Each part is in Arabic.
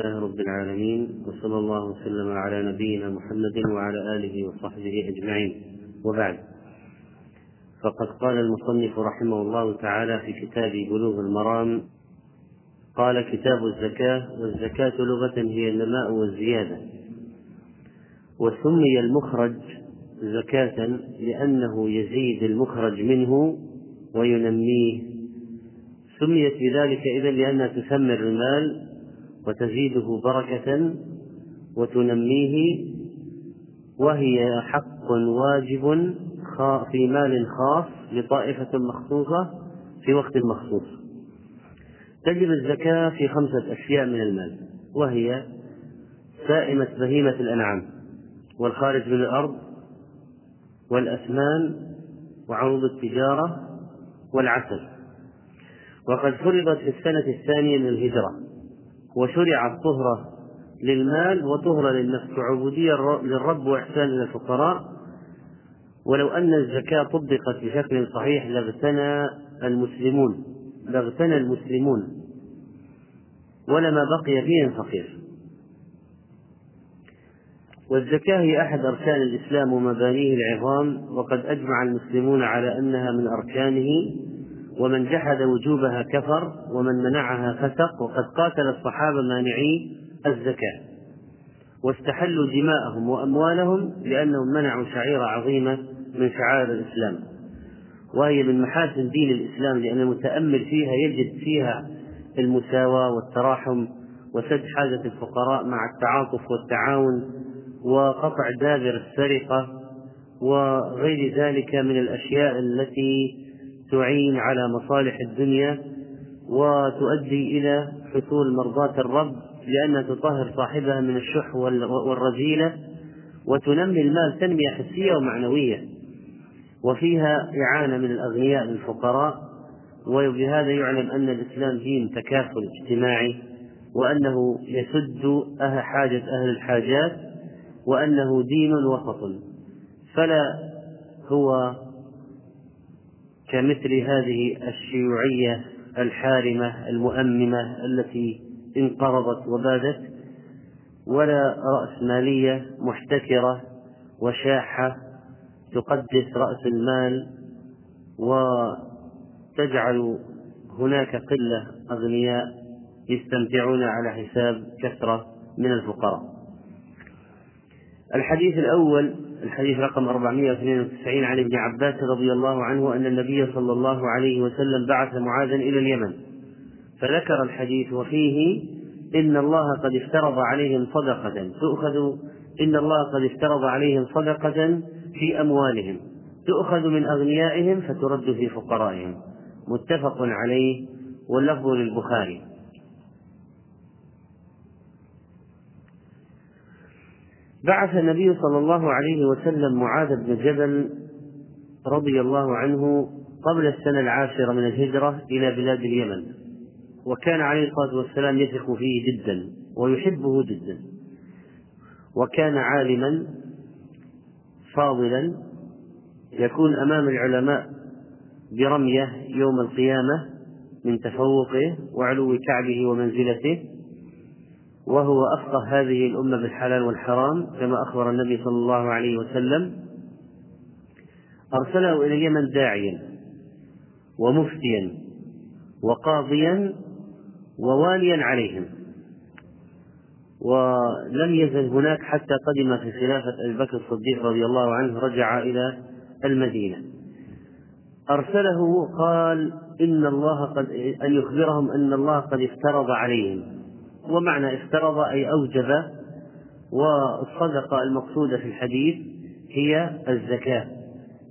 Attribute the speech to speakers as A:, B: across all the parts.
A: الله رب العالمين وصلى الله وسلم على نبينا محمد وعلى آله وصحبه أجمعين. وبعد فقد قال المصنف رحمه الله تعالى في كتاب بلوغ المرام قال كتاب الزكاة والزكاة لغة هي النماء والزيادة. وسمي المخرج زكاة لأنه يزيد المخرج منه وينميه. سميت بذلك إذا لأنها تثمر المال وتزيده بركة وتنميه وهي حق واجب في مال خاص لطائفة مخصوصة في وقت مخصوص. تجب الزكاة في خمسة أشياء من المال وهي سائمة بهيمة الأنعام والخارج من الأرض والأثمان وعروض التجارة والعسل. وقد فرضت في السنة الثانية من الهجرة وشرعت طهرة للمال وطهرة للنفس. وعبودية للرب وإحسان إلى الفقراء. ولو أن الزكاة طبقت بشكل صحيح لاغتنى المسلمون. لاغتنى المسلمون. ولما بقي فيهم فقير. والزكاة هي أحد أركان الإسلام ومبانيه العظام. وقد أجمع المسلمون على أنها من أركانه ومن جحد وجوبها كفر ومن منعها فسق وقد قاتل الصحابة مانعي الزكاة. واستحلوا دماءهم وأموالهم لأنهم منعوا شعيرة عظيمة من شعائر الإسلام. وهي من محاسن دين الإسلام لأن المتأمل فيها يجد فيها المساواة والتراحم وسد حاجة الفقراء مع التعاطف والتعاون وقطع دابر السرقة وغير ذلك من الأشياء التي تعين على مصالح الدنيا وتؤدي إلى حصول مرضاة الرب لأنها تطهر صاحبها من الشح والرذيلة وتنمي المال تنمية حسية ومعنوية. وفيها إعانة من الأغنياء للفقراء وبهذا يعلم أن الإسلام دين تكافل اجتماعي وأنه يسد أهل حاجة أهل الحاجات وأنه دين وسط. فلا هو كمثل هذه الشيوعية الحارمة المؤممة التي انقرضت وبادت ولا رأسمالية محتكرة وشاحة تقدس رأس المال وتجعل هناك قلة أغنياء يستمتعون على حساب كثرة من الفقراء. الحديث الأول الحديث رقم 492 عن ابن عباس رضي الله عنه أن النبي صلى الله عليه وسلم بعث معاذا إلى اليمن. فذكر الحديث وفيه إن الله قد افترض عليهم صدقة. تؤخذ إن الله قد افترض عليهم صدقة في أموالهم. تؤخذ من أغنيائهم فترد في فقرائهم. متفق عليه واللفظ للبخاري. بعث النبي صلى الله عليه وسلم معاذ بن جبل رضي الله عنه قبل السنة العاشرة من الهجرة إلى بلاد اليمن وكان عليه الصلاة والسلام يثق فيه جدا ويحبه جدا وكان عالما فاضلا يكون أمام العلماء برمية يوم القيامة من تفوقه وعلو كعبه ومنزلته وهو أفقه هذه الأمة بالحلال والحرام كما أخبر النبي صلى الله عليه وسلم. أرسله إلى اليمن داعيا ومفتيا وقاضيا وواليا عليهم. ولم يزل هناك حتى قدم في خلافة أبي بكر الصديق رضي الله عنه رجع إلى المدينة. أرسله قال إن الله قد أن يخبرهم أن الله قد افترض عليهم. ومعنى افترض أي أوجب والصدقة المقصودة في الحديث هي الزكاة.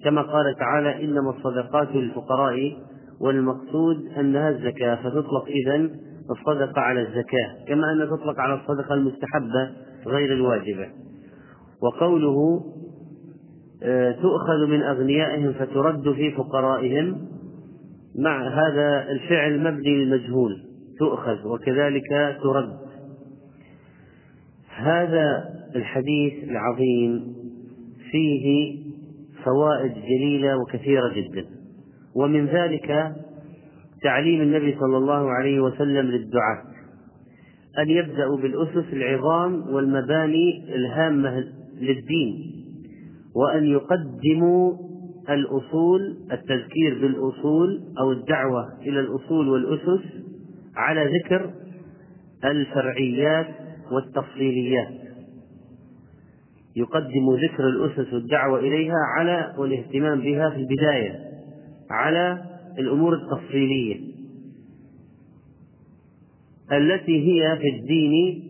A: كما قال تعالى إنما الصدقات للفقراء والمقصود أنها الزكاة فتطلق إذن الصدقة على الزكاة كما أن تطلق على الصدقة المستحبة غير الواجبة. وقوله تؤخذ من أغنيائهم فترد في فقرائهم مع هذا الفعل مبني للمجهول. تؤخذ وكذلك ترد. هذا الحديث العظيم فيه فوائد جليلة وكثيرة جدا. ومن ذلك تعليم النبي صلى الله عليه وسلم للدعاة. أن يبدأوا بالأسس العظام والمباني الهامة للدين. وأن يقدموا الأصول التذكير بالأصول أو الدعوة إلى الأصول والأسس على ذكر الفرعيات والتفصيليات يقدم ذكر الأسس والدعوة إليها على والاهتمام بها في البداية على الأمور التفصيلية التي هي في الدين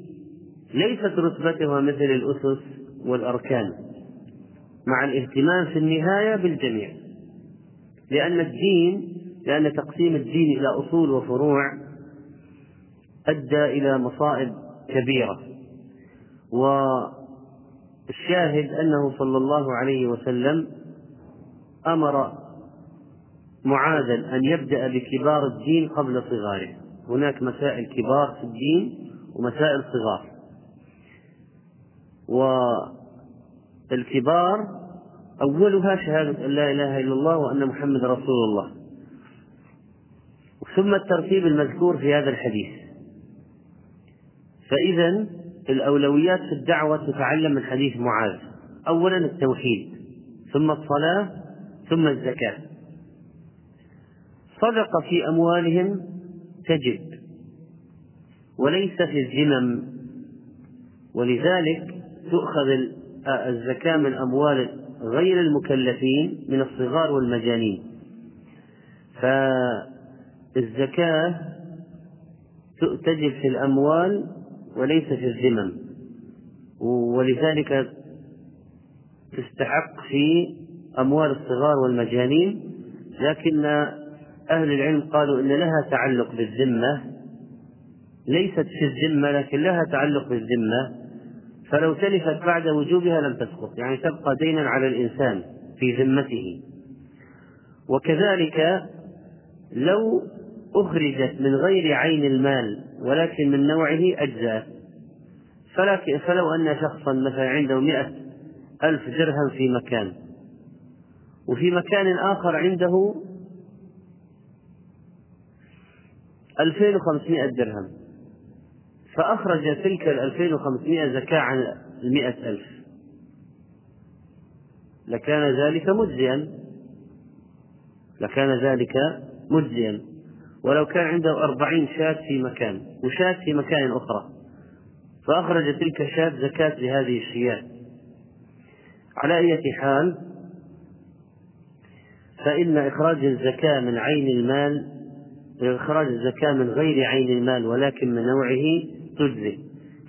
A: ليست رتبتها مثل الأسس والأركان مع الاهتمام في النهاية بالجميع لأن الدين لأن تقسيم الدين إلى أصول وفروع أدى إلى مصائب كبيرة. والشاهد أنه صلى الله عليه وسلم أمر معاذا أن يبدأ بكبار الدين قبل صغاره. هناك مسائل كبار في الدين ومسائل صغار. والكبار أولها شهادة أن لا إله إلا الله وأن محمد رسول الله. ثم الترتيب المذكور في هذا الحديث. فإذا الأولويات في الدعوة تتعلم من حديث معاذ. أولا التوحيد ثم الصلاة ثم الزكاة. صدق في أموالهم تجب وليس في الذمم ولذلك تؤخذ الزكاة من أموال غير المكلفين من الصغار والمجانين. فالزكاة تجب في الأموال وليس في الذمم ولذلك تستحق في أموال الصغار والمجانين لكن أهل العلم قالوا إن لها تعلق بالذمة ليست في الذمة لكن لها تعلق بالذمة. فلو تلفت بعد وجوبها لم تسقط يعني تبقى دينا على الإنسان في ذمته. وكذلك لو أخرجت من غير عين المال ولكن من نوعه أجزاء. فلو أن شخصا مثلا عنده مئة ألف درهم في مكان وفي مكان آخر عنده ألفين وخمسمائة درهم فأخرج تلك الألفين وخمسمائة زكاة عن المئة ألف. لكان ذلك مجزيا. لكان ذلك مجزيا. ولو كان عنده أربعين شاة في مكان وشاة في مكان أخرى. فأخرج تلك الشاة زكاة لهذه الشياة. على أية حال فإن إخراج الزكاة من عين المال إخراج الزكاة من غير عين المال ولكن من نوعه تجزي.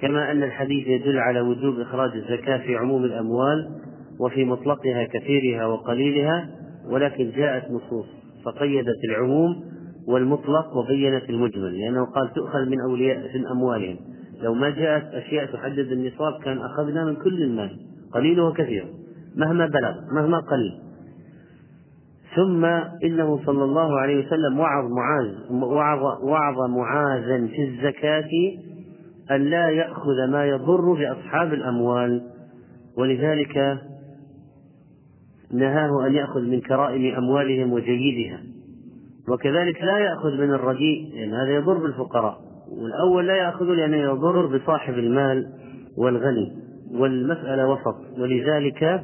A: كما أن الحديث يدل على وجوب إخراج الزكاة في عموم الأموال وفي مطلقها كثيرها وقليلها ولكن جاءت نصوص فقيدت العموم والمطلق وبينت المجمل لأنه قال تؤخذ من أولياء من أموالهم. لو ما جاءت أشياء تحدد النصاب كان أخذنا من كل المال. قليله وكثيره مهما بلغ مهما قل. ثم إنه صلى الله عليه وسلم وعظ معاذ وعظ, وعظ معاذا في الزكاة أن لا يأخذ ما يضر بأصحاب الأموال. ولذلك نهاه أن يأخذ من كرائم أموالهم وجيدها. وكذلك لا يأخذ من الرديء لأن هذا يضر بالفقراء والأول لا يأخذ لأنه يضر بصاحب المال والغني. والمسألة وسط ولذلك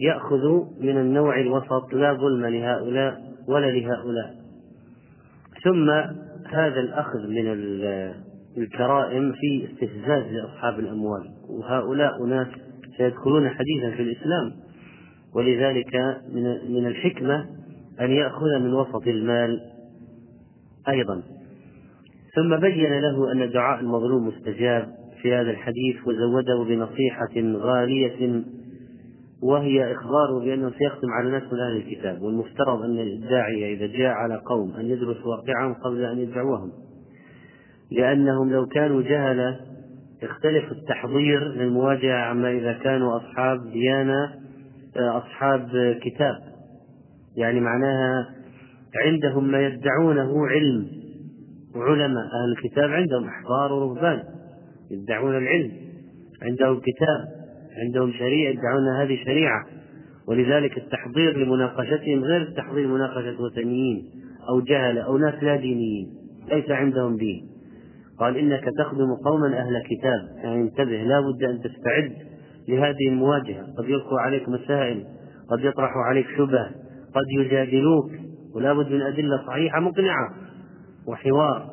A: يأخذ من النوع الوسط لا ظلم لهؤلاء ولا لهؤلاء. ثم هذا الأخذ من الكرائم في استفزاز لأصحاب الأموال. وهؤلاء أناس سيدخلون حديثا في الإسلام. ولذلك من الحكمة أن يأخذ من وسط المال أيضا. ثم بين له أن دعاء المظلوم مستجاب في هذا الحديث وزوده بنصيحة غالية وهي إخباره بأنه سيختم على من أهل الكتاب والمفترض أن الداعية إذا جاء على قوم أن يدرس واقعهم قبل أن يدعوهم. لأنهم لو كانوا جهلة يختلف التحضير للمواجهة عما إذا كانوا أصحاب ديانة أصحاب كتاب. يعني معناها عندهم ما يدعونه علم. وعلماء أهل الكتاب عندهم أحبار ورهبان يدعون العلم. عندهم كتاب عندهم شريعة يدعون هذه شريعة. ولذلك التحضير لمناقشتهم غير التحضير لمناقشة وثنيين أو جهلة أو ناس لا دينيين ليس عندهم دين. قال إنك تخدم قوما أهل كتاب. يعني انتبه لا بد أن تستعد لهذه المواجهة. قد يلقوا عليك مسائل قد يطرحوا عليك شبه قد يجادلوك ولا بد من أدلة صحيحة مقنعة وحوار.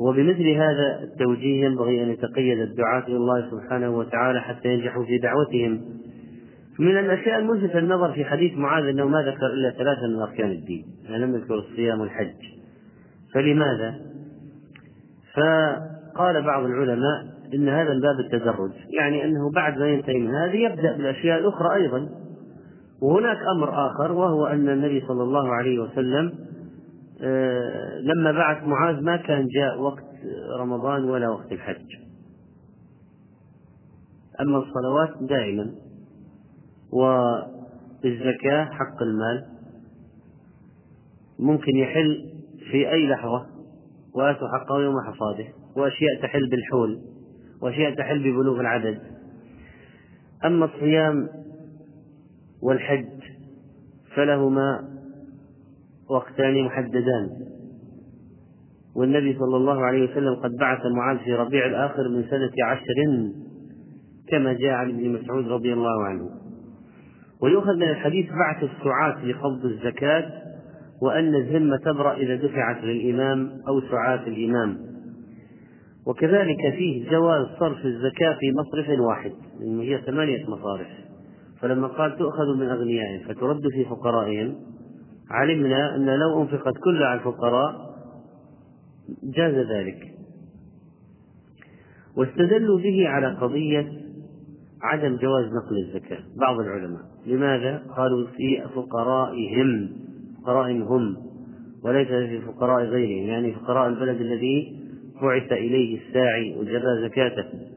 A: وبمثل هذا التوجيه ينبغي أن يتقيد الدعاة إلى الله سبحانه وتعالى حتى ينجحوا في دعوتهم. من الأشياء الملفتة النظر في حديث معاذ أنه ما ذكر إلا ثلاثة من أركان الدين. يعني لم يذكر الصيام والحج فلماذا؟ فقال بعض العلماء إن هذا الباب التدرج يعني أنه بعد ما ينتهي من هذه يبدأ بالأشياء الأخرى أيضا. وهناك أمر آخر وهو أن النبي صلى الله عليه وسلم آه، لما بعث معاذ ما كان جاء وقت رمضان ولا وقت الحج. أما الصلوات دائما والزكاة حق المال ممكن يحل في أي لحظة وآتوا حقه يوم حصاده وأشياء تحل بالحول وأشياء تحل ببلوغ العدد. أما الصيام والحج فلهما وقتان محددان. والنبي صلى الله عليه وسلم قد بعث معاذ في ربيع الآخر من سنة عشر كما جاء عن ابن مسعود رضي الله عنه. ويؤخذ من الحديث بعث السعاة لقبض الزكاة وأن الذمة تبرأ إذا دفعت للإمام أو سعاة الإمام. وكذلك فيه جواز صرف الزكاة في مصرف واحد لأنه هي ثمانية مصارف. فلما قال تؤخذ من أغنيائهم فترد في فقرائهم علمنا أن لو أنفقت كلها على الفقراء جاز ذلك. واستدلوا به على قضية عدم جواز نقل الزكاة. بعض العلماء. لماذا؟ قالوا في فقرائهم فقرائهم هم وليس في فقراء غيرهم يعني فقراء البلد الذي بعث إليه الساعي وجرى زكاته.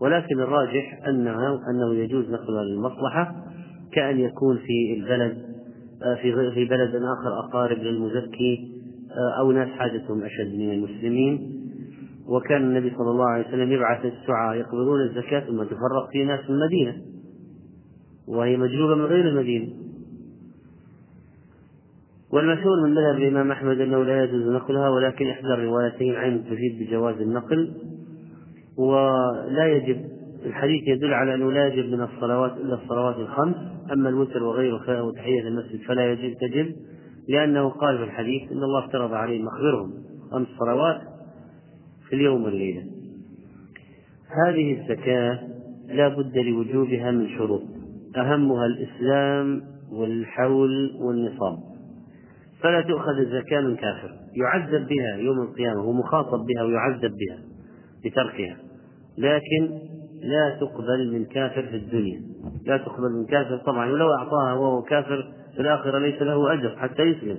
A: ولكن الراجح أنه أنه يجوز نقلها للمصلحة كأن يكون في البلد آه، في في بلد آخر أقارب للمزكي آه، أو ناس حاجتهم أشد من المسلمين. وكان النبي صلى الله عليه وسلم يبعث السعاة يقبضون الزكاة ثم تفرق في ناس في المدينة وهي مجلوبة من غير المدينة. والمشهور من مذهب الإمام أحمد أنه لا يجوز نقلها ولكن إحدى الروايتين عين تفيد بجواز النقل. ولا يجب الحديث يدل على أنه لا يجب من الصلوات إلا الصلوات الخمس أما الوتر وغيره وتحية المسجد فلا يجب تجب لأنه قال في الحديث إن الله افترض عليهم أخبرهم خمس صلوات في اليوم والليلة. هذه الزكاة لا بد لوجوبها من شروط أهمها الإسلام والحول والنصاب. فلا تؤخذ الزكاة من كافر يعذب بها يوم القيامة هو مخاطب بها ويعذب بها بتركها. لكن لا تقبل من كافر في الدنيا. لا تقبل من كافر طبعا ولو أعطاها وهو كافر في الآخرة ليس له أجر حتى يسلم.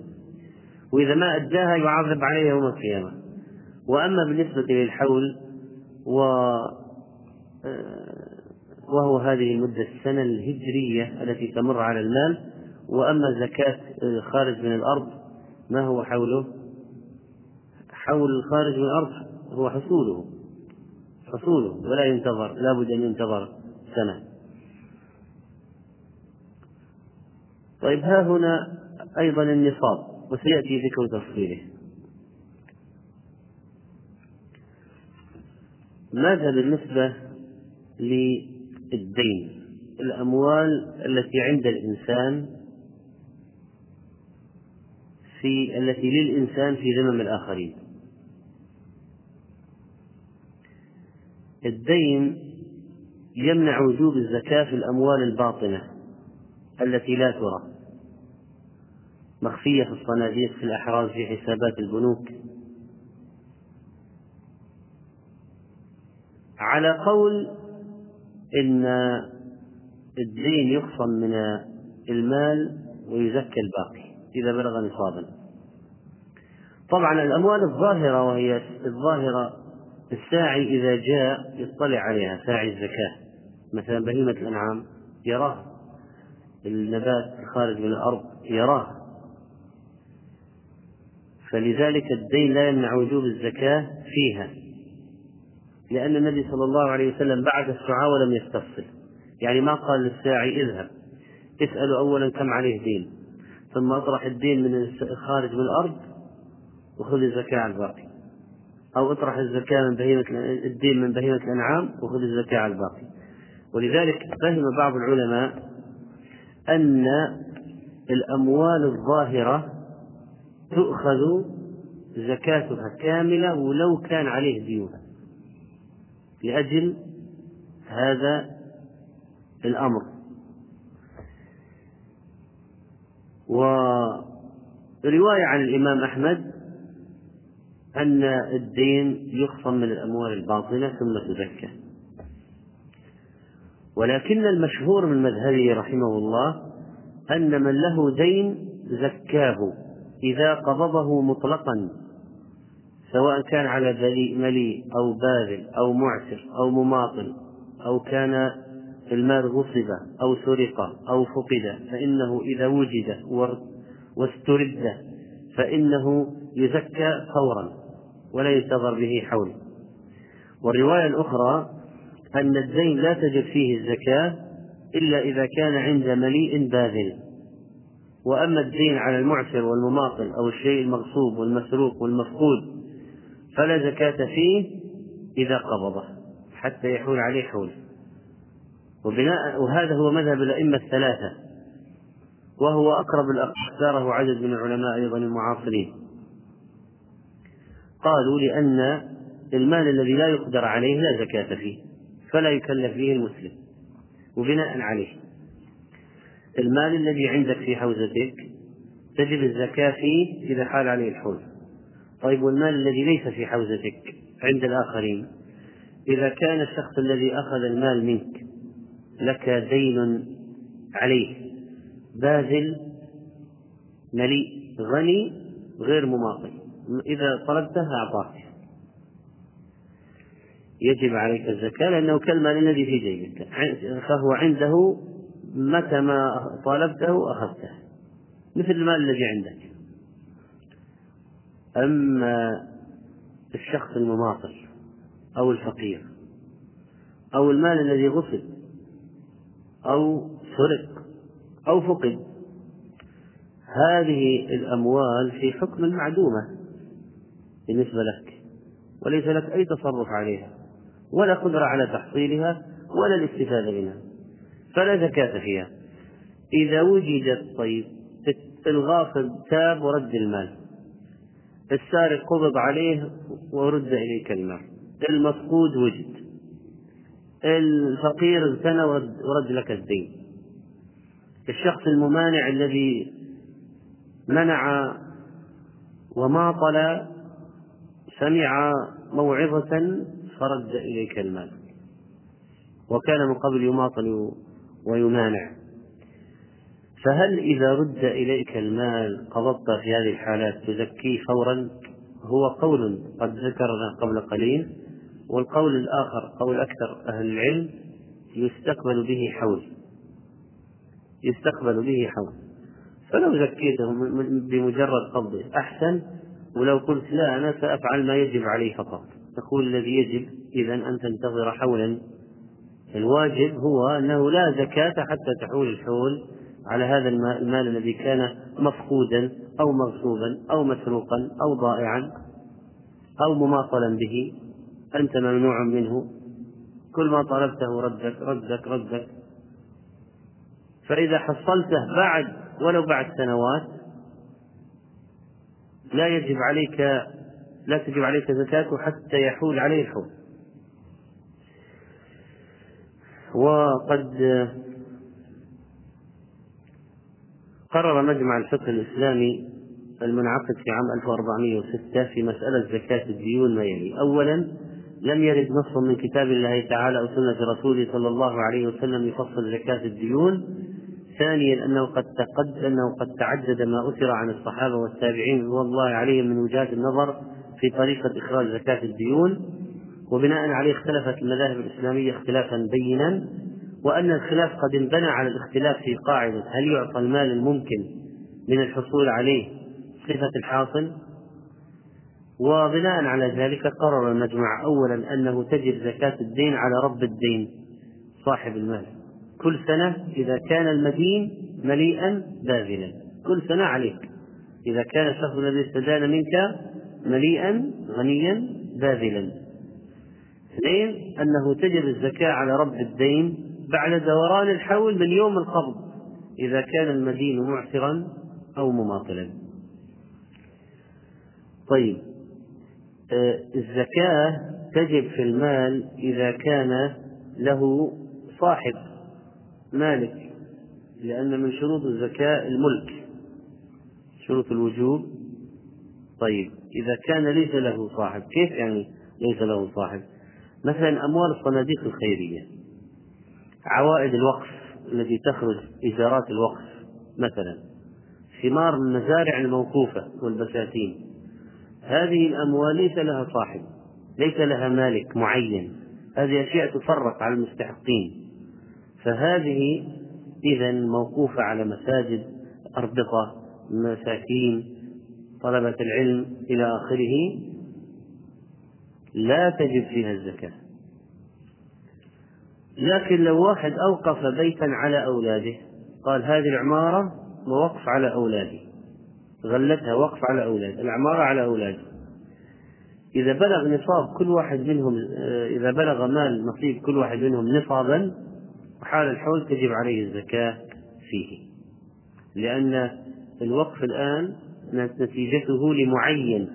A: وإذا ما أداها يعذب عليه يوم القيامة. وأما بالنسبة للحول و آه، وهو هذه المدة السنة الهجرية التي تمر على المال. وأما الزكاة خارج من الأرض ما هو حوله؟ حول الخارج من الأرض هو حصوله. حصوله ولا ينتظر لا بد أن ينتظر سنة. طيب ها هنا أيضا النصاب وسيأتي ذكر تفصيله. ماذا بالنسبة للدين؟ الأموال التي عند الإنسان في التي للإنسان في ذمم الآخرين. الدين يمنع وجوب الزكاة في الأموال الباطنة التي لا ترى. مخفية في الصناديق في الأحراز في حسابات البنوك. على قول إن الدين يخصم من المال ويزكى الباقي إذا بلغ نصابا. طبعا الأموال الظاهرة وهي الظاهرة الساعي إذا جاء يطلع عليها ساعي الزكاة. مثلا بهيمة الأنعام يراه. النبات الخارج من الأرض يراه. فلذلك الدين لا يمنع وجوب الزكاة فيها. لأن النبي صلى الله عليه وسلم بعث السعاة ولم يستفصل. يعني ما قال للساعي اذهب. اسأله أولا كم عليه دين. ثم أطرح الدين من الخارج من الأرض وخذ الزكاة على الباقي أو اطرح الزكاة من بهيمة الدين من بهيمة الأنعام وخذ الزكاة على الباقي. ولذلك فهم بعض العلماء أن الأموال الظاهرة تؤخذ زكاتها كاملة ولو كان عليه ديون. لأجل هذا الأمر. ورواية عن الإمام أحمد أن الدين يخصم من الأموال الباطنة ثم تزكى. ولكن المشهور من مذهبه رحمه الله أن من له دين زكاه إذا قبضه مطلقا سواء كان على مليء أو باذل أو معسر أو مماطل أو كان المال غصب أو سرق أو فقد فإنه إذا وجد واسترد فإنه يزكى فورا. ولا ينتظر به حول. والرواية الأخرى أن الدين لا تجب فيه الزكاة إلا إذا كان عند مليء باذل. وأما الدين على المعسر والمماطل أو الشيء المغصوب والمسروق والمفقود فلا زكاة فيه إذا قبضه حتى يحول عليه حول. وبناء وهذا هو مذهب الأئمة الثلاثة وهو أقرب اختاره عدد من العلماء أيضا المعاصرين. قالوا لأن المال الذي لا يقدر عليه لا زكاة فيه فلا يكلف به المسلم وبناء عليه. المال الذي عندك في حوزتك تجب الزكاة فيه إذا حال عليه الحول طيب والمال الذي ليس في حوزتك عند الآخرين إذا كان الشخص الذي أخذ المال منك لك دين عليه باذل مليء غني غير مماطل. إذا طلبته أعطاك. يجب عليك الزكاة لأنه كالمال الذي في جيبك. فهو عنده متى ما طالبته أخذته. مثل المال الذي عندك. أما الشخص المماطل أو الفقير أو المال الذي غصب أو سرق أو فقد هذه الأموال في حكم معدومة بالنسبة لك وليس لك أي تصرف عليها ولا قدرة على تحصيلها ولا الاستفادة منها فلا زكاة فيها. إذا وجدت طيب الغاصب تاب ورد المال السارق قبض عليه ورد إليك المال المفقود وجد الفقير اغتنى ورد لك الدين. الشخص الممانع الذي منع وماطل سمع موعظة فرد إليك المال. وكان من قبل يماطل ويمانع. فهل إذا رد إليك المال قبضت في هذه الحالات تزكيه فورا؟ هو قول قد ذكرنا قبل قليل والقول الآخر قول أكثر أهل العلم يستقبل به حول. يستقبل به حول. فلو زكيته بمجرد قبضه أحسن ولو قلت لا أنا سأفعل ما يجب علي فقط. تقول الذي يجب إذا أن تنتظر حولا. الواجب هو أنه لا زكاة حتى تحول الحول على هذا المال الذي كان مفقودا أو مغصوبا أو مسروقا أو ضائعا أو مماطلا به. أنت ممنوع منه. كل ما طلبته ردك ردك ردك فإذا حصلته بعد ولو بعد سنوات لا يجب عليك لا تجب عليك زكاته حتى يحول عليه الحول. وقد قرر مجمع الفقه الإسلامي المنعقد في عام 1406 في مسألة زكاة الديون ما يلي. أولا لم يرد نص من كتاب الله تعالى أو سنة رسوله صلى الله عليه وسلم يفصل زكاة الديون. ثانيا أنه قد تقد أنه قد تعدد ما أثر عن الصحابة والتابعين رضوان الله عليهم من وجهات النظر في طريقة إخراج زكاة الديون وبناء عليه اختلفت المذاهب الإسلامية اختلافا بينا وأن الخلاف قد انبنى على الاختلاف في قاعدة هل يعطى المال الممكن من الحصول عليه صفة الحاصل. وبناء على ذلك قرر المجمع أولا أنه تجب زكاة الدين على رب الدين صاحب المال. كل سنة إذا كان المدين مليئا باذلا. كل سنة عليك. إذا كان الشخص الذي استدان منك مليئا غنيا باذلا. اثنين أنه تجب الزكاة على رب الدين بعد دوران الحول من يوم القبض إذا كان المدين معسرا أو مماطلا. طيب. آه، الزكاة تجب في المال إذا كان له صاحب. مالك لأن من شروط الزكاة الملك شروط الوجوب. طيب إذا كان ليس له صاحب كيف يعني ليس له صاحب؟ مثلا أموال الصناديق الخيرية عوائد الوقف التي تخرج إيجارات الوقف مثلا ثمار المزارع الموقوفة والبساتين هذه الأموال ليس لها صاحب ليس لها مالك معين. هذه أشياء تفرق على المستحقين. فهذه إذا موقوفة على مساجد أربطة مساكين طلبة العلم إلى آخره. لا تجب فيها الزكاة. لكن لو واحد أوقف بيتا على أولاده قال هذه العمارة ووقف على أولادي غلتها وقف على أولاد العمارة على أولادي إذا بلغ نصاب كل واحد منهم إذا بلغ مال نصيب كل واحد منهم نصابا وحال الحول تجب عليه الزكاة فيه. لأن الوقف الآن نتيجته لمعين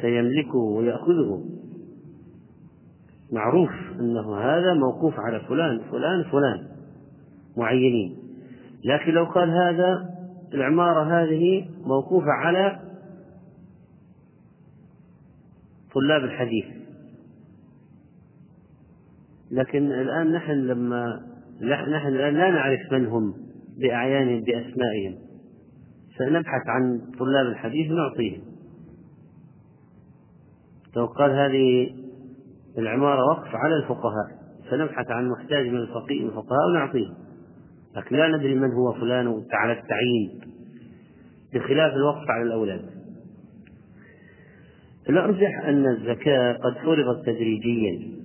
A: سيملكه ويأخذه. معروف أنه هذا موقوف على فلان فلان فلان. معينين. لكن لو قال هذا العمارة هذه موقوفة على طلاب الحديث. لكن الآن نحن لما نحن الآن لا نعرف من هم بأعيانهم بأسمائهم. سنبحث عن طلاب الحديث ونعطيهم. لو قال هذه العمارة وقف على الفقهاء سنبحث عن محتاج من الفقيه الفقهاء ونعطيه لكن لا ندري من هو فلان على التعيين بخلاف الوقف على الأولاد. الأرجح أن الزكاة قد فرضت تدريجيا.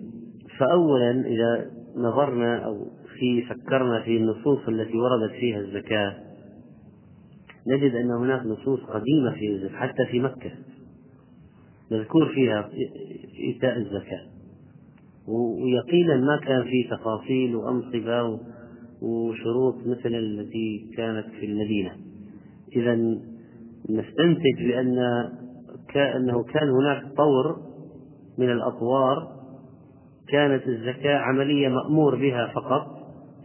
A: فأولا إذا نظرنا أو في فكرنا في النصوص التي وردت فيها الزكاة. نجد أن هناك نصوص قديمة في حتى في مكة. مذكور فيها إيتاء الزكاة. ويقينا ما كان في تفاصيل وأنصبة وشروط مثل التي كانت في المدينة. إذا نستنتج بأن أنه كان هناك طور من الأطوار. كانت الزكاة عملية مأمور بها فقط.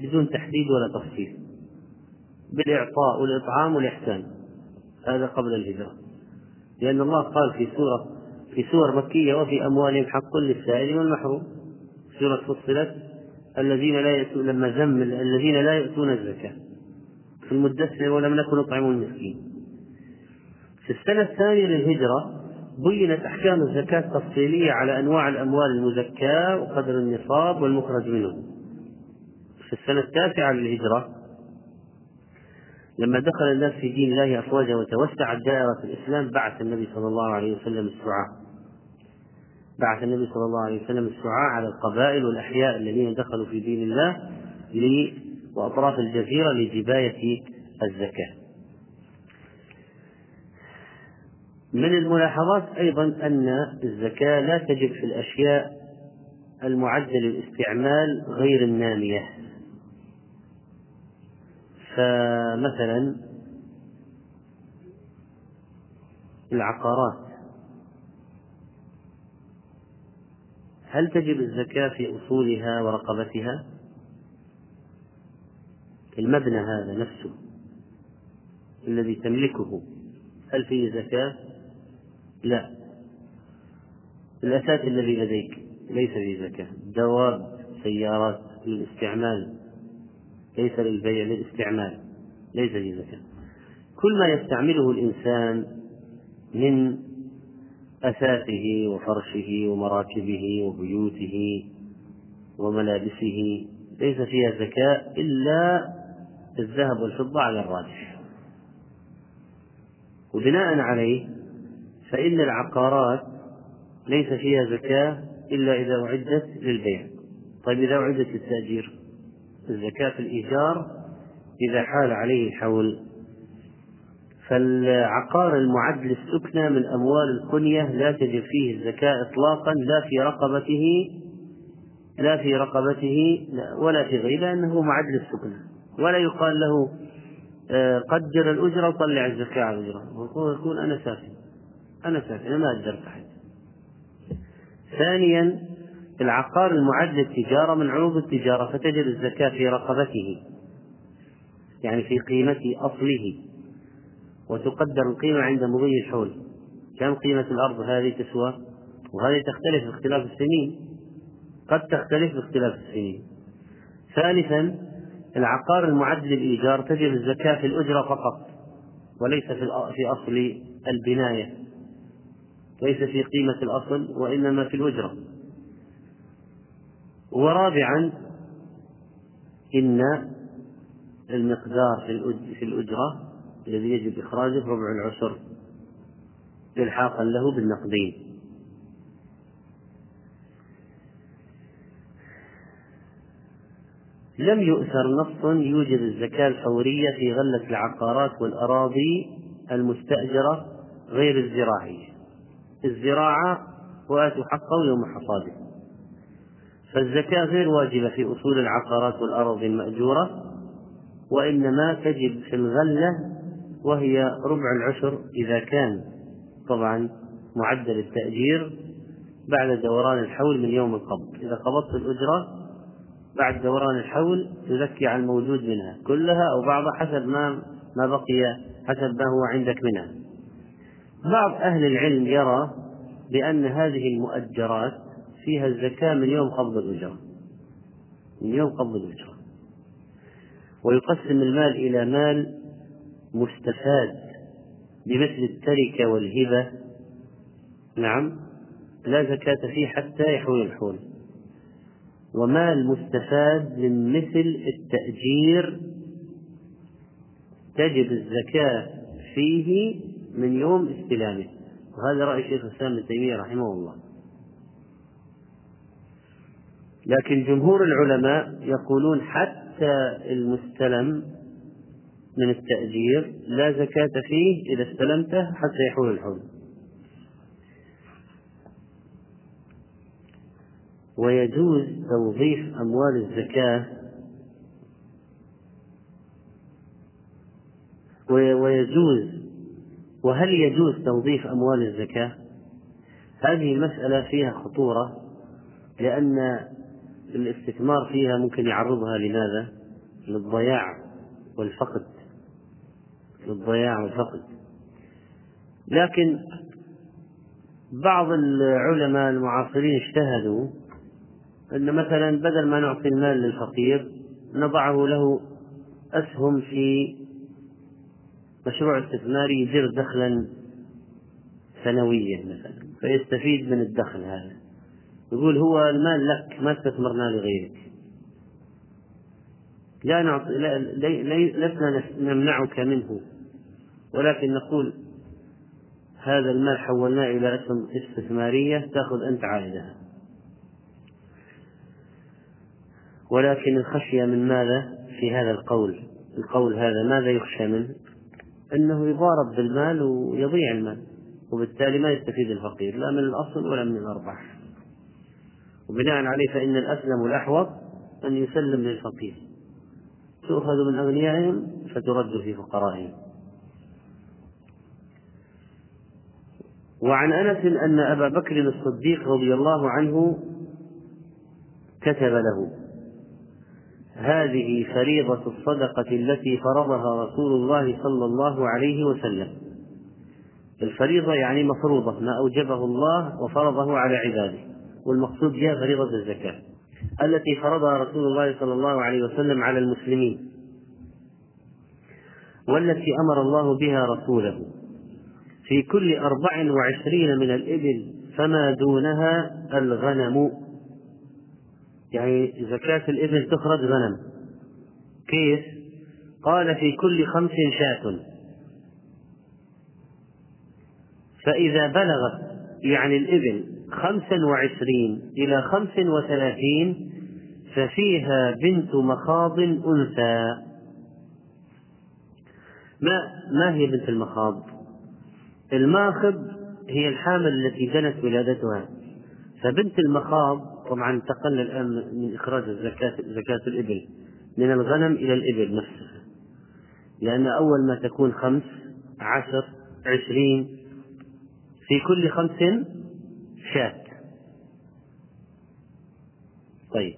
A: بدون تحديد ولا تفصيل. بالإعطاء والإطعام والإحسان. هذا قبل الهجرة. لأن الله قال في سورة في سور مكية وفي أموالهم حق للسائل والمحروم. سورة فصلت الذين لا يأتون لما زم الذين لا يؤتون الزكاة. في المدثر ولم نكن نطعم المسكين. في السنة الثانية للهجرة بينت أحكام الزكاة تفصيلية على أنواع الأموال المزكاة وقدر النصاب والمخرج منه في السنة التاسعة للهجرة لما دخل الناس في دين الله أفواجا وتوسعت دائرة الإسلام بعث النبي صلى الله عليه وسلم السعاة بعث النبي صلى الله عليه وسلم السعاة على القبائل والأحياء الذين دخلوا في دين الله وأطراف الجزيرة لجباية الزكاة. من الملاحظات أيضا أن الزكاة لا تجب في الأشياء المعدة للاستعمال غير النامية. فمثلا العقارات هل تجب الزكاة في أصولها ورقبتها؟ المبنى هذا نفسه الذي تملكه هل فيه زكاة؟ لا الأساس الذي لديك ليس فيه زكاة دواب سيارات للاستعمال ليس للبيع للاستعمال ليس فيه زكاة كل ما يستعمله الإنسان من أثاثه وفرشه ومراكبه وبيوته وملابسه ليس فيها زكاة إلا الذهب والفضة على الراجح وبناء عليه فإن العقارات ليس فيها زكاة إلا إذا أعدت للبيع. طيب إذا أعدت للتأجير؟ الزكاة في الإيجار إذا حال عليه الحول. فالعقار المعد للسكنى من أموال القنية لا تجب فيه الزكاة إطلاقا لا في رقبته لا في رقبته ولا في غيره لأنه معد للسكنى. ولا يقال له آه، قدر الأجرة وطلع الزكاة على الأجرة. يقول أنا ساكن أنا ساكن أنا ما أجرت أحد. ثانيا العقار المعد للتجارة من عروض التجارة فتجب الزكاة في رقبته يعني في قيمة أصله وتقدر القيمة عند مضي الحول. كم قيمة الأرض هذه تسوى؟ وهذه تختلف باختلاف السنين. قد تختلف باختلاف السنين. ثالثا العقار المعد للإيجار تجب الزكاة في الأجرة فقط وليس في أصل البناية ليس في قيمة الأصل وإنما في الأجرة. ورابعا إن المقدار في الأجرة الذي يجب إخراجه ربع العشر إلحاقا له بالنقدين. لم يؤثر نص يوجب الزكاة الفورية في غلة العقارات والأراضي المستأجرة غير الزراعية. الزراعة وآتوا حقه يوم حصاده. فالزكاة غير واجبة في أصول العقارات والأراضي المأجورة وإنما تجب في الغلة وهي ربع العشر إذا كان طبعا معدل التأجير بعد دوران الحول من يوم القبض. إذا قبضت الأجرة بعد دوران الحول تزكي عن الموجود منها كلها أو بعضها حسب ما ما بقي حسب ما هو عندك منها. بعض أهل العلم يرى بأن هذه المؤجرات فيها الزكاة من يوم قبض الأجرة من يوم قبض الأجرة ويقسم المال إلى مال مستفاد بمثل التركة والهبة. نعم. لا زكاة فيه حتى يحول الحول. ومال مستفاد من مثل التأجير. تجب الزكاة فيه من يوم استلامه. وهذا رأي شيخ الإسلام ابن تيمية رحمه الله. لكن جمهور العلماء يقولون حتى المستلم من التأجير لا زكاة فيه إذا استلمته حتى يحول الحول ويجوز توظيف أموال الزكاة ويجوز وهل يجوز توظيف أموال الزكاة؟ هذه المسألة فيها خطورة لأن الاستثمار فيها ممكن يعرضها لماذا؟ للضياع والفقد. للضياع والفقد. لكن بعض العلماء المعاصرين اجتهدوا أن مثلا بدل ما نعطي المال للفقير نضعه له أسهم في مشروع استثماري يدير دخلا سنويا مثلا فيستفيد من الدخل هذا. يقول هو المال لك ما استثمرنا لغيرك. لا نعطي لا لسنا نمنعك منه. ولكن نقول هذا المال حولناه إلى أسهم استثمارية تأخذ أنت عائدها. ولكن الخشية من ماذا؟ في هذا القول. القول هذا ماذا يخشى منه؟ أنه يضارب بالمال ويضيع المال وبالتالي ما يستفيد الفقير لا من الأصل ولا من الأرباح. وبناء عليه فإن الأسلم والأحوط أن يسلم للفقير. تؤخذ من أغنيائهم فترد في فقرائهم. وعن أنس أن أبا بكر الصديق رضي الله عنه كتب له هذه فريضة الصدقة التي فرضها رسول الله صلى الله عليه وسلم. الفريضة يعني مفروضة ما أوجبه الله وفرضه على عباده. والمقصود بها فريضة الزكاة التي فرضها رسول الله صلى الله عليه وسلم على المسلمين. والتي أمر الله بها رسوله. في كل أربع وعشرين من الإبل فما دونها الغنم. يعني زكاة الإبل تخرج غنم. كيف؟ قال في كل خمس شاة. فإذا بلغت يعني الإبل خمسا وعشرين إلى خمس وثلاثين ففيها بنت مخاض أنثى. ما ما هي بنت المخاض؟ الماخض هي الحامل التي جنت ولادتها. فبنت المخاض طبعا انتقلنا الآن من إخراج الزكاة زكاة الإبل من الغنم إلى الإبل نفسها. لأن أول ما تكون خمس عشر عشرين في كل خمس شاة. طيب.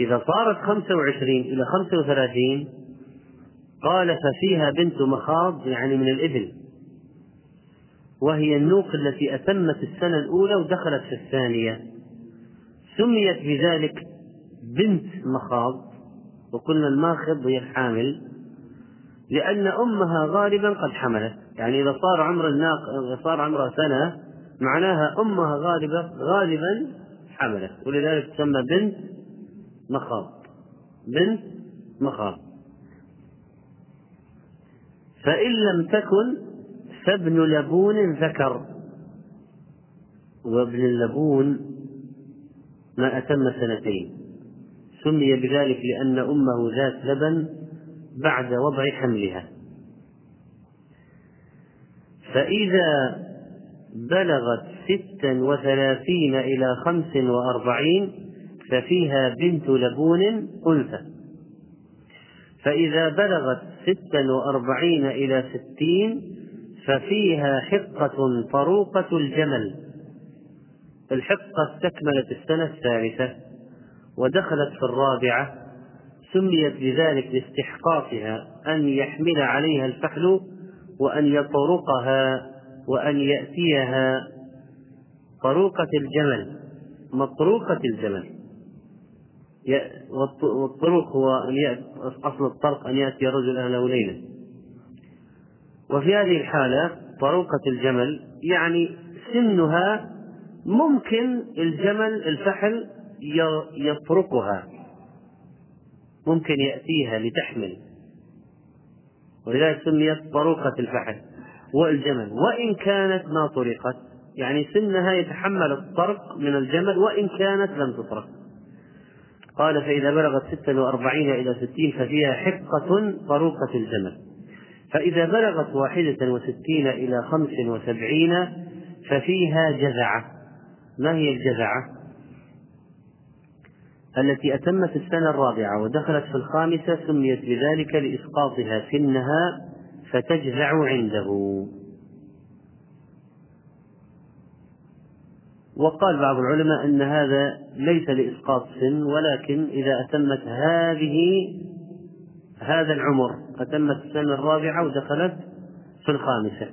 A: إذا صارت خمسة وعشرين إلى خمسة وثلاثين قال ففيها بنت مخاض يعني من الإبل. وهي النوق التي أتمت السنة الأولى ودخلت في الثانية. سميت بذلك بنت مخاض وقلنا الماخض هي الحامل لأن أمها غالبا قد حملت. يعني إذا صار عمر الناق صار عمرها سنة معناها أمها غالبا غالبا حملت. ولذلك تسمى بنت مخاض. بنت مخاض. فإن لم تكن فابن لبون ذكر. وابن اللبون ما أتم سنتين. سمي بذلك لأن أمه ذات لبن بعد وضع حملها. فإذا بلغت ستا وثلاثين إلى خمس وأربعين ففيها بنت لبون أنثى فإذا بلغت ستا وأربعين إلى ستين ففيها حقة طروقة الجمل. الحقة استكملت السنة الثالثة ودخلت في الرابعة سميت بذلك لاستحقاقها أن يحمل عليها الفحل وأن يطرقها وأن يأتيها طروقة الجمل مطروقة الجمل. والطروق هو أن يأتي أصل الطرق أن يأتي رجل أهله ليلا وفي هذه الحالة طروقة الجمل يعني سنها ممكن الجمل الفحل يطرقها. ممكن يأتيها لتحمل. ولذلك سميت طروقة الفحل. والجمل. وإن كانت ما طرقت يعني سنها يتحمل الطرق من الجمل وإن كانت لم تطرق. قال فإذا بلغت ستة وأربعين إلى ستين ففيها حقة طروقة الجمل. فإذا بلغت واحدة وستين إلى خمس وسبعين ففيها جزعة ما هي الجزعة؟ التي أتمت السنة الرابعة ودخلت في الخامسة سميت بذلك لإسقاطها سنها فتجزع عنده. وقال بعض العلماء أن هذا ليس لإسقاط سن ولكن إذا أتمت هذه هذا العمر أتمت السنة الرابعة ودخلت في الخامسة.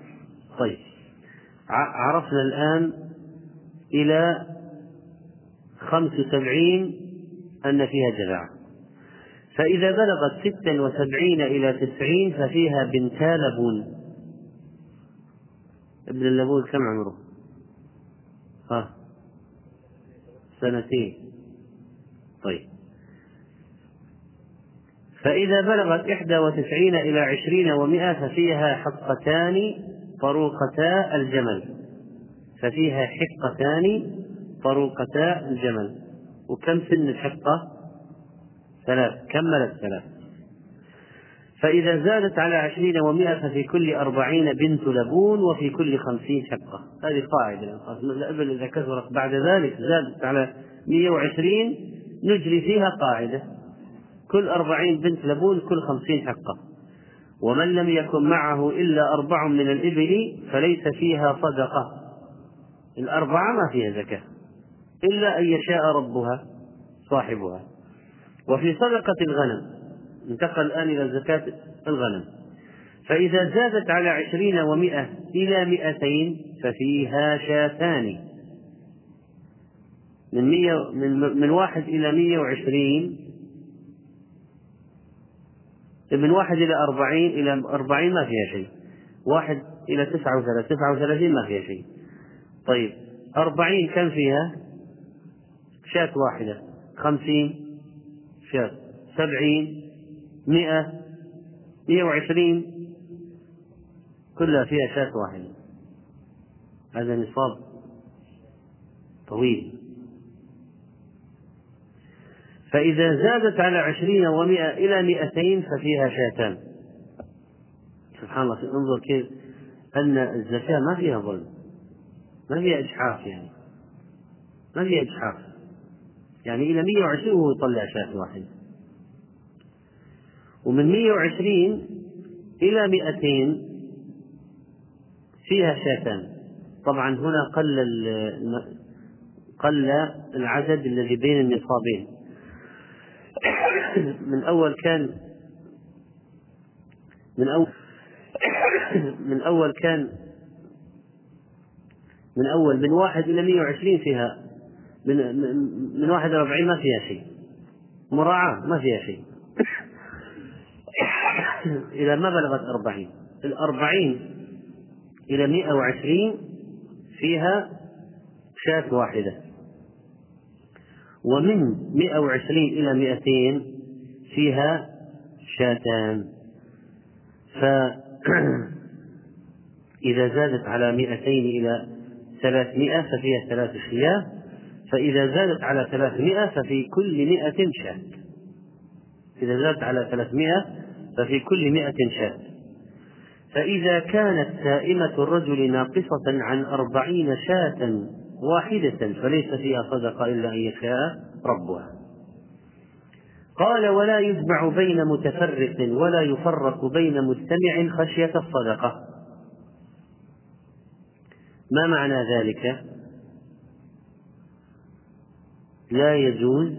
A: طيب. عرفنا الآن إلى خمس وسبعين أن فيها جذع فإذا بلغت ستا وسبعين إلى تسعين ففيها بنتا لبون. ابن اللبون كم عمره؟ ها سنتين. طيب. فإذا بلغت إحدى وتسعين إلى عشرين ومائة ففيها حقتان طروقتا الجمل. ففيها حقتان طروقتا الجمل. وكم سن الحقة؟ ثلاث كملت ثلاث. فإذا زادت على عشرين ومائة ففي كل أربعين بنت لبون وفي كل خمسين شقة. هذه قاعدة. الإبل إذا كثرت بعد ذلك زادت على مئة وعشرين نجري فيها قاعدة. كل أربعين بنت لبون كل خمسين حقة ومن لم يكن معه إلا أربع من الإبل فليس فيها صدقة. الأربعة ما فيها زكاة. إلا أن يشاء ربها صاحبها. وفي صدقة الغنم. انتقل الآن إلى زكاة الغنم. فإذا زادت على عشرين ومائة إلى مئتين ففيها شاتان. من, مية من, من واحد إلى مية وعشرين. من واحد إلى أربعين إلى أربعين ما فيها شيء. واحد إلى تسعة وثلاثين تسعة وثلاثين ما فيها شيء. طيب أربعين كم فيها؟ شاة واحدة. خمسين. شاة سبعين مئة مئة وعشرين كلها فيها شاة واحدة. هذا نصاب طويل. فإذا زادت على عشرين ومائة إلى مئتين ففيها شاتان. سبحان الله انظر كيف أن الزكاة ما فيها ظلم. ما فيها إجحاف يعني. ما فيها إجحاف يعني إلى 120 وهو يطلع شاة واحدة ومن 120 إلى 200 فيها شاتان. طبعا هنا قل قل العدد الذي بين النصابين. من أول كان من أول من أول كان من أول من واحد إلى 120 فيها من من واحد إلى 40 ما فيها شيء. مراعاة ما فيها شيء. إذا ما بلغت أربعين. الأربعين إلى مئة وعشرين فيها شاة واحدة. ومن مئة وعشرين إلى مئتين فيها شاتان. فإذا زادت على مئتين إلى ثلاثمائة ففيها ثلاث شياه. فإذا زادت على ثلاثمائة ففي كل مئة شاة. إذا زادت على ثلاثمائة ففي كل مئة شاة. فإذا كانت سائمة الرجل ناقصة عن أربعين شاة واحدة فليس فيها صدقة إلا أن يشاء ربها. قال ولا يجمع بين متفرق ولا يفرق بين مجتمع خشية الصدقة. ما معنى ذلك؟ لا يجوز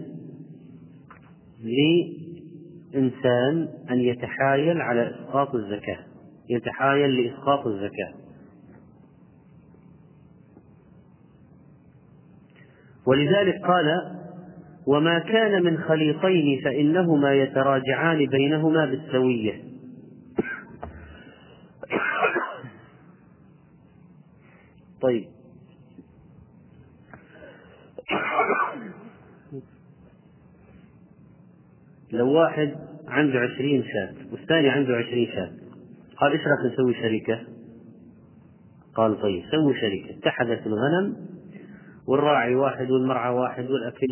A: لإنسان أن يتحايل على إسقاط الزكاة. يتحايل لإسقاط الزكاة. ولذلك قال وما كان من خليطين فإنهما يتراجعان بينهما بالسوية. طيب. لو واحد عنده عشرين شاة والثاني عنده عشرين شاة قال إيش رايك نسوي شركة؟ قال طيب سووا شركة اتحدت الغنم والراعي واحد والمرعى واحد والأكل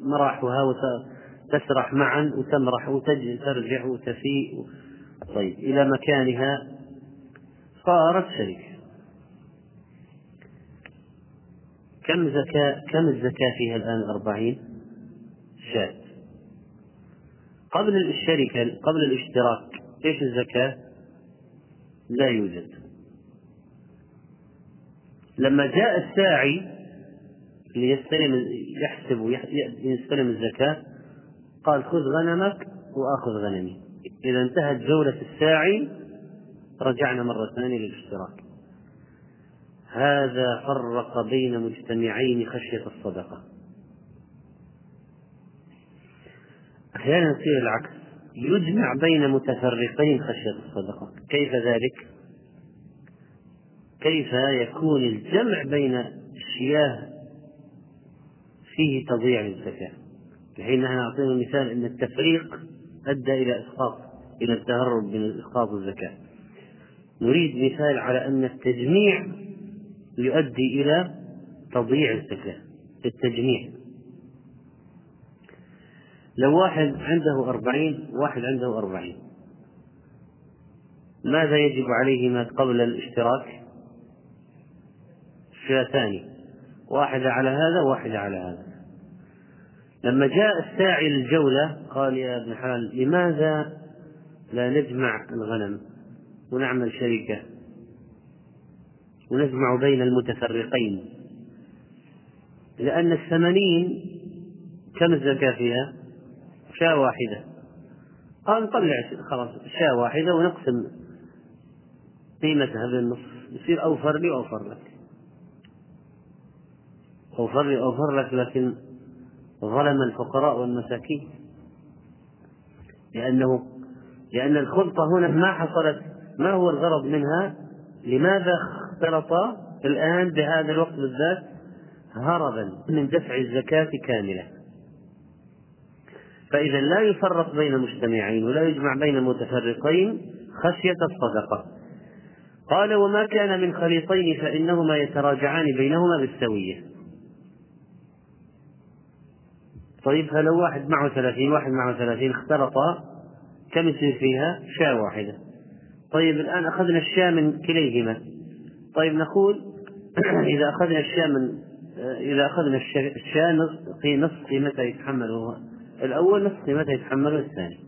A: مراحها وتسرح معا وتمرح وترجع وتفيء طيب إلى مكانها صارت شركة. كم زكاة كم الزكاة فيها الآن؟ أربعين شاة. قبل الشركة قبل الاشتراك إيش الزكاة؟ لا يوجد. لما جاء الساعي ليستلم يحسب ويستلم الزكاة قال خذ غنمك وآخذ غنمي. إذا انتهت جولة الساعي رجعنا مرة ثانية للاشتراك. هذا فرق بين مجتمعين خشية الصدقة. أحيانا يصير العكس. يجمع بين متفرقين خشية الصدقة. كيف ذلك؟ كيف يكون الجمع بين الشياه فيه تضييع للزكاة؟ الحين نحن أعطينا مثال أن التفريق أدى إلى إسقاط إلى التهرب من إسقاط الزكاة. نريد مثال على أن التجميع يؤدي إلى تضييع الزكاة. التجميع. لو واحد عنده أربعين واحد عنده أربعين. ماذا يجب عليهما قبل الاشتراك؟ شاتان واحدة على هذا وواحدة على هذا. لما جاء الساعي للجولة قال يا ابن حلال لماذا لا نجمع الغنم ونعمل شركة ونجمع بين المتفرقين؟ لأن الثمانين كم الزكاة فيها؟ شاة واحدة. قال نطلع خلاص شاة واحدة ونقسم قيمتها بالنصف. يصير أوفر لي وأوفر لك. أوفر لي أوفر لك لكن ظلم الفقراء والمساكين. لأنه لأن الخلطة هنا ما حصلت ما هو الغرض منها؟ لماذا اختلط الآن بهذا الوقت بالذات هربا من دفع الزكاة كاملة فإذا لا يفرق بين مجتمعين ولا يجمع بين متفرقين خشية الصدقة. قال وما كان من خليطين فإنهما يتراجعان بينهما بالسوية. طيب فلو واحد معه ثلاثين واحد معه ثلاثين اختلطا كم يصير فيها؟ شاة واحدة. طيب الآن أخذنا الشاة من كليهما. طيب نقول إذا أخذنا الشاة من إذا أخذنا الشاة نصف قيمتها يتحمله الأول نصف قيمتها يتحمله الثاني.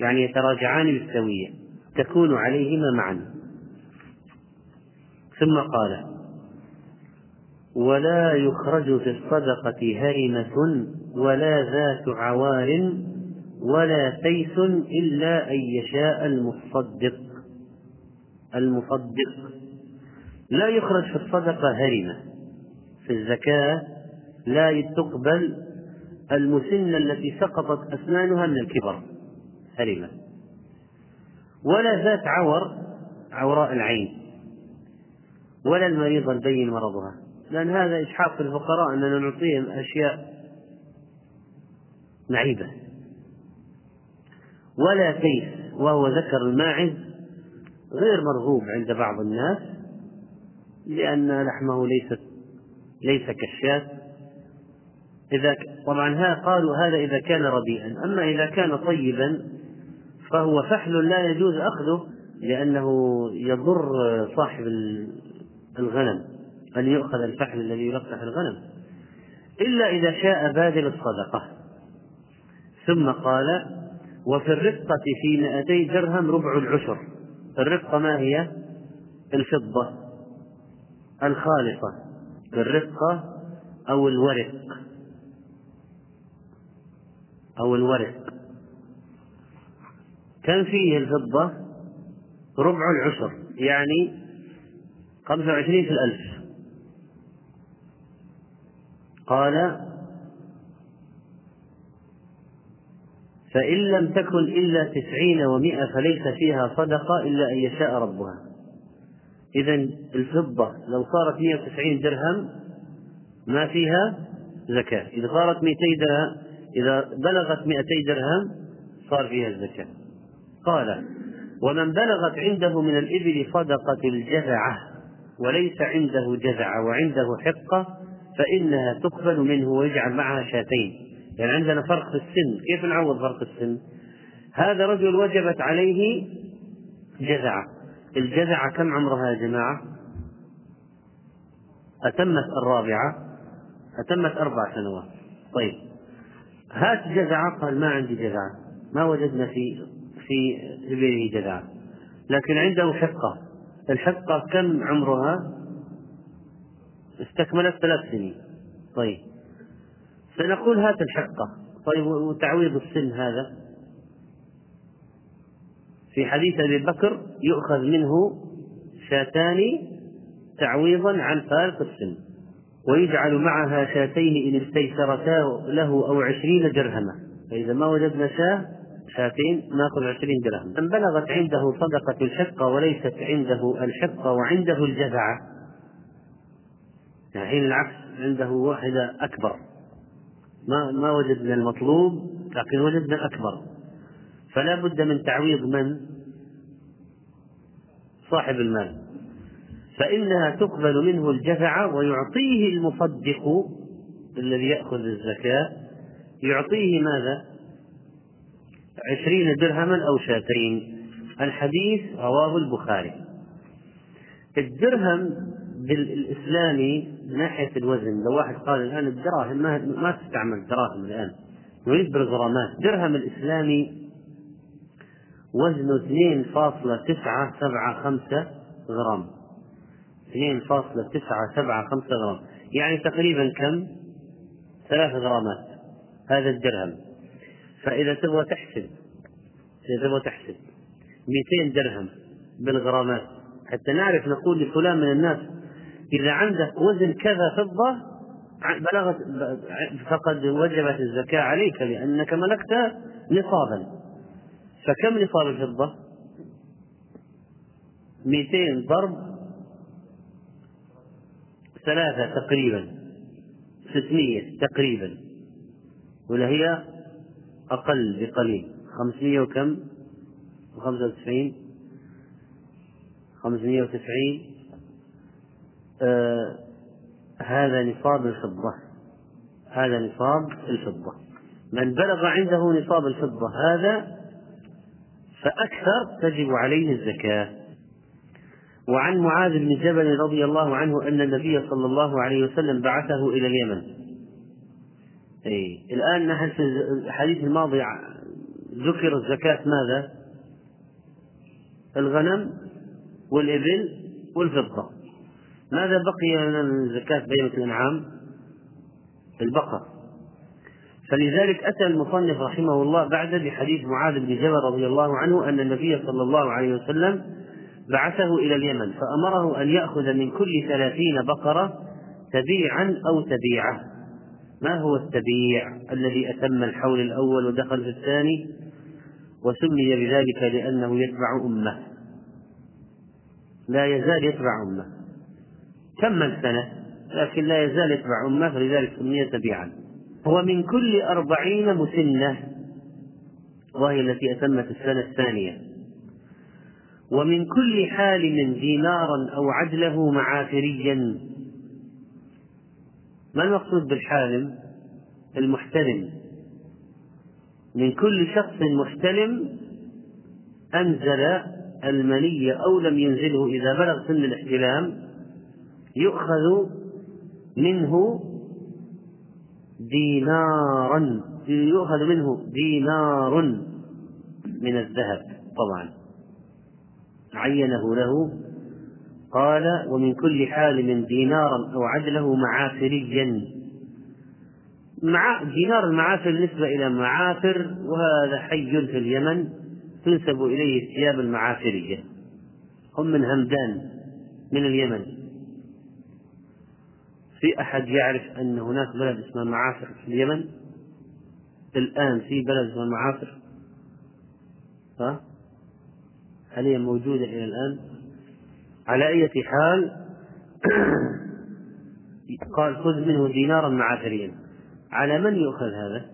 A: يعني يتراجعان بالسوية. تكون عليهما معا. ثم قال ولا يخرج في الصدقة هرمة ولا ذات عوار ولا تيس إلا أن يشاء المصدق. المصدق. لا يخرج في الصدقة هرمة. في الزكاة لا تقبل المسنة التي سقطت أسنانها من الكبر. هرمة ولا ذات عور عوراء العين. ولا المريض البين مرضها. لأن هذا إجحاف في الفقراء أننا نعطيهم أشياء معيبة. ولا تيس وهو ذكر الماعز غير مرغوب عند بعض الناس لأن لحمه ليست ليس كالشاة. إذا طبعا ها قالوا هذا إذا كان رديئا أما إذا كان طيبا فهو فحل لا يجوز أخذه لأنه يضر صاحب الغنم أن يؤخذ الفحل الذي يلقح الغنم. إلا إذا شاء باذل الصدقة. ثم قال وفي الرقة في مائتي درهم ربع العشر. الرقة ما هي؟ الفضة الخالصة. الرقة أو الورق. أو الورق. كم فيه الفضة؟ ربع العشر يعني خمسة وعشرين في الألف. قال فإن لم تكن إلا تسعين ومائة فليس فيها صدقة إلا أن يشاء ربها. إذا الفضة لو صارت 190 درهم ما فيها زكاة. إذا صارت 200 درهم إذا بلغت 200 درهم صار فيها الزكاة. قال ومن بلغت عنده من الإبل صدقة الجذعة وليس عنده جذع وعنده حقة فإنها تقبل منه ويجعل معها شاتين. يعني عندنا فرق في السن. كيف نعوض فرق السن؟ هذا رجل وجبت عليه جذعة. الجذعة كم عمرها يا جماعة؟ أتمت الرابعة. أتمت أربع سنوات. طيب. هات جذعة قال ما عندي جذعة ما وجدنا في في إبله جذعة لكن عنده حقة. الحقة كم عمرها؟ استكملت ثلاث سنين. طيب. فنقول هات الحقة. طيب وتعويض السن هذا. في حديث أبي بكر يؤخذ منه شاتان تعويضا عن فارق السن. ويجعل معها شاتين إن استيسرتا له أو عشرين درهما. فإذا ما وجدنا شاة شاتين نأخذ عشرين درهم. من بلغت عنده صدقة الحقة وليست عنده الحقة وعنده الجذعة يعني العكس عنده واحدة أكبر. ما ما وجدنا المطلوب لكن وجدنا الأكبر فلا بد من تعويض من؟ صاحب المال. فإنها تقبل منه الجفع ويعطيه المصدق الذي يأخذ الزكاة. يعطيه ماذا؟ عشرين درهما أو شاتين الحديث رواه البخاري. الدرهم بالإسلامي من ناحية الوزن لو واحد قال الآن الدراهم ما ما تستعمل دراهم الآن. نريد بالغرامات. درهم الإسلامي وزنه 2.975 غرام. 2.975 غرام. يعني تقريبا كم؟ ثلاث غرامات. هذا الدرهم. فإذا تبغى تحسب إذا تبغى تحسب 200 درهم بالغرامات. حتى نعرف نقول لفلان من الناس إذا عندك وزن كذا فضة بلغت فقد وجبت الزكاة عليك لأنك ملكت نصابا. فكم نصاب الفضة؟ 200 ضرب ثلاثة تقريبا 600 تقريبا ولا هي أقل بقليل 500 وكم؟ و95 590 آه هذا نصاب الفضة هذا نصاب الفضة. من بلغ عنده نصاب الفضة هذا فأكثر تجب عليه الزكاة. وعن معاذ بن جبل رضي الله عنه أن النبي صلى الله عليه وسلم بعثه إلى اليمن أي الآن نحن في الحديث الماضي ذكر الزكاة ماذا؟ الغنم والإبل والفضة ماذا بقي من الزكاة بينة الأنعام؟ البقر فلذلك أتى المصنف رحمه الله بعد بحديث معاذ بن جبل رضي الله عنه أن النبي صلى الله عليه وسلم بعثه إلى اليمن فأمره أن يأخذ من كل ثلاثين بقرة تبيعا أو تبيعة. ما هو التبيع الذي أتم الحول الأول ودخل في الثاني؟ وسمي بذلك لأنه يتبع أمة. لا يزال يتبع أمة. كمل سنة لكن لا يزال يتبع أمة فلذلك سمي تبيعا. هو من كل أربعين مسنة وهي التي أتمت السنة الثانية. ومن كل حالم دينارا أو عدله معافريا. ما المقصود بالحالم؟ المحتلم من كل شخص محتلم أنزل المني أو لم ينزله إذا بلغ سن الاحتلام يؤخذ منه دينارا يؤخذ منه دينار من الذهب طبعا. عينه له قال ومن كل حالم دينارا أو عدله معافريا مع دينار المعافر نسبة إلى معافر وهذا حي في اليمن تنسب إليه الثياب المعافرية هم من همدان من اليمن. في أحد يعرف أن هناك بلد اسمه معافر في اليمن؟ الآن في بلد اسمه معافر ها؟ هي موجودة إلى الآن. على أي حال قال خذ منه دينارا معافريا على من يؤخذ هذا؟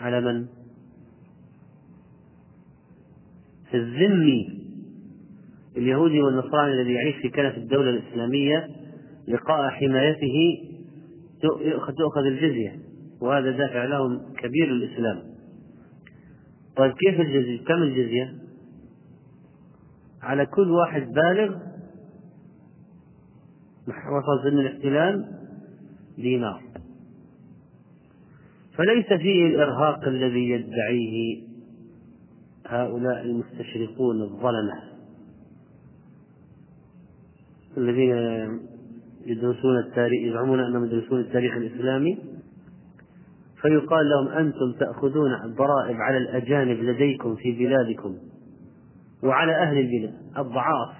A: على من؟ الذمي اليهودي والنصراني الذي يعيش في كنف الدولة الإسلامية لقاء حمايته تؤخذ الجزية وهذا دافع لهم كبير الإسلام طيب كيف الجزية؟ كم الجزية؟ على كل واحد بالغ وصل سن الاحتلال دينار. فليس فيه الإرهاق الذي يدعيه هؤلاء المستشرقون الظلمة الذين يدرسون التاريخ يزعمون أنهم يدرسون التاريخ الإسلامي فيقال لهم أنتم تأخذون الضرائب على الأجانب لديكم في بلادكم. وعلى أهل البلاد الضعاف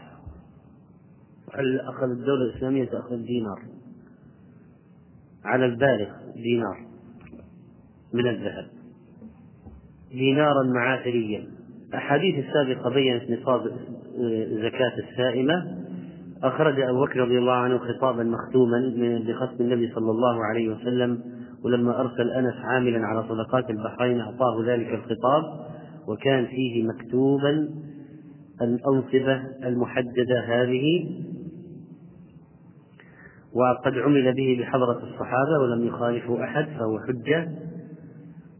A: أخذ الدولة الإسلامية تأخذ دينار على البالغ دينار. من الذهب. دينارا معافريا الأحاديث السابقة بينت نصاب زكاة السائمة. أخرج أبو بكر رضي الله عنه خطابا مختوما بخصم النبي صلى الله عليه وسلم ولما أرسل أنس عاملا على صدقات البحرين أعطاه ذلك الخطاب وكان فيه مكتوبا الأنصبة المحددة هذه وقد عمل به بحضرة الصحابة ولم يخالفه أحد فهو حجة.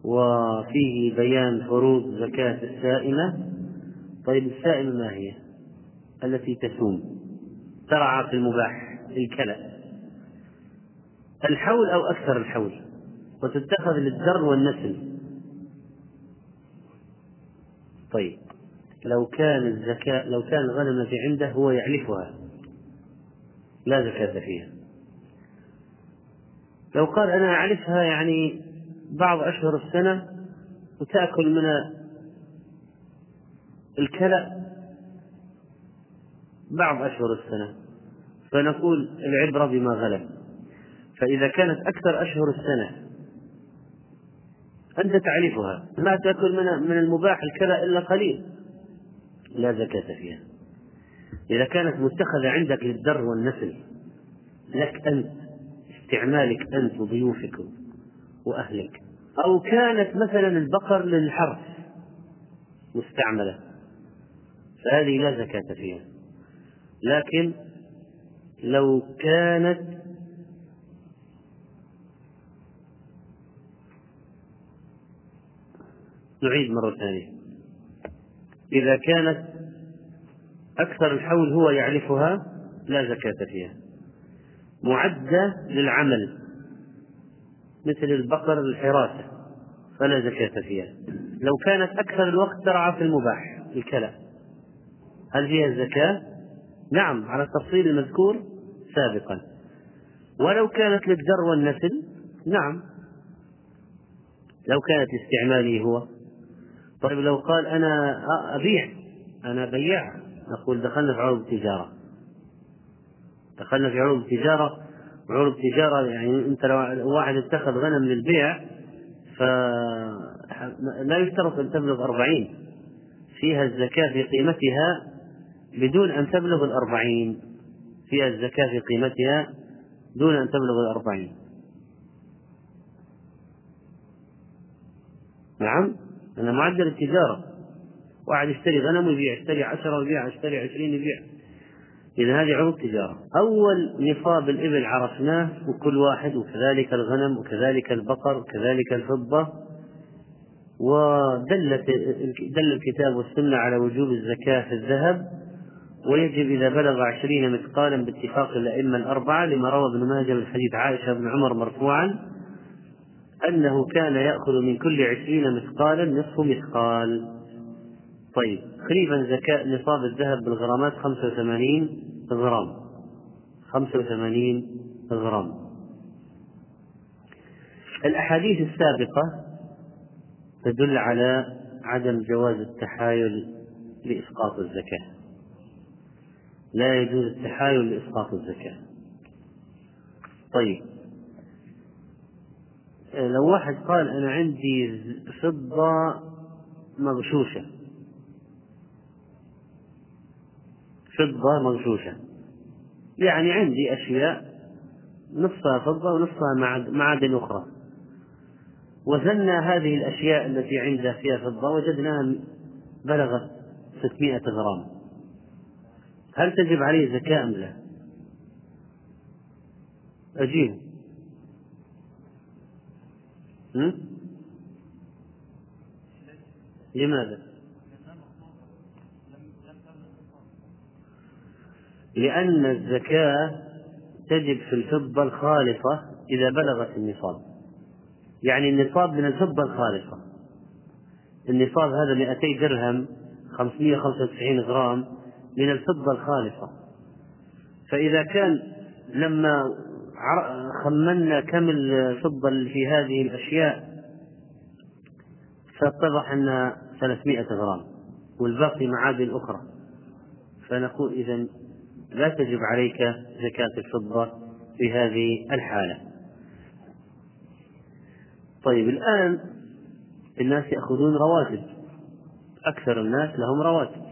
A: وفيه بيان فروض زكاة السائمة. طيب السائمة ما هي؟ التي تسوم. ترعى في المباح الكلى. الحول أو أكثر الحول؟ وتتخذ للدر والنسل. طيب. لو كان الزكاة لو كان الغنم التي عنده هو يعلفها لا زكاة فيها. لو قال أنا أعرفها يعني بعض أشهر السنة وتأكل من الكلأ بعض أشهر السنة فنقول العبرة بما غلب. فإذا كانت أكثر أشهر السنة أنت تعرفها ما تأكل من من المباح الكلأ إلا قليل. لا زكاة فيها. إذا كانت متخذة عندك للدر والنسل لك أنت استعمالك أنت وضيوفك وأهلك أو كانت مثلا البقر للحرث مستعملة فهذه لا زكاة فيها. لكن لو كانت نعيد مرة ثانية. إذا كانت أكثر الحول هو يعرفها لا زكاة فيها. معدة للعمل مثل البقر الحراسة فلا زكاة فيها. لو كانت أكثر الوقت ترعى في المباح الكلى. هل فيها الزكاة؟ نعم على التفصيل المذكور سابقا. ولو كانت للدر والنسل نعم. لو كانت استعمالي هو. طيب لو قال أنا أبيع أنا بياع نقول دخلنا في عروض التجارة. دخلنا في عروض التجارة عروض التجارة يعني أنت لو واحد اتخذ غنم للبيع فلا يشترط أن تبلغ أربعين. فيها الزكاة في قيمتها بدون أن تبلغ الأربعين. فيها الزكاة في قيمتها دون أن تبلغ الأربعين. نعم؟ أنا معدل التجارة. واحد يشتري غنم ويبيع يشتري عشرة ويبيع يشتري عشرين يبيع إذا هذه عروض تجارة. أول نصاب الإبل عرفناه وكل واحد وكذلك الغنم وكذلك البقر وكذلك الفضة. ودلت دل الكتاب والسنة على وجوب الزكاة في الذهب. ويجب إذا بلغ عشرين مثقالا باتفاق الأئمة الأربعة لما روى ابن ماجه من حديث عائشة بن عمر مرفوعا. أنه كان يأخذ من كل عشرين مثقالا نصف مثقال. طيب تقريبا زكاة نصاب الذهب بالغرامات 85 غرام. 85 غرام. الأحاديث السابقة تدل على عدم جواز التحايل لإسقاط الزكاة. لا يجوز التحايل لإسقاط الزكاة. طيب لو واحد قال أنا عندي فضة مغشوشة. فضة مغشوشة. يعني عندي أشياء نصفها فضة ونصفها معادن أخرى. وزنا هذه الأشياء التي عنده فيها فضة وجدناها بلغت 600 غرام. هل تجب عليه زكاة أم لا؟ أجيب. لماذا؟ لأن الزكاة تجب في الفضة الخالصة إذا بلغت النصاب. يعني النصاب من الفضة الخالصة. النصاب هذا 200 درهم 595 غرام من الفضة الخالصة. فإذا كان لما خمنا كم الفضة في هذه الأشياء فاتضح أنها 300 غرام والباقي معادن أخرى فنقول إذا لا تجب عليك زكاة الفضة في هذه الحالة. طيب الآن الناس يأخذون رواتب أكثر الناس لهم رواتب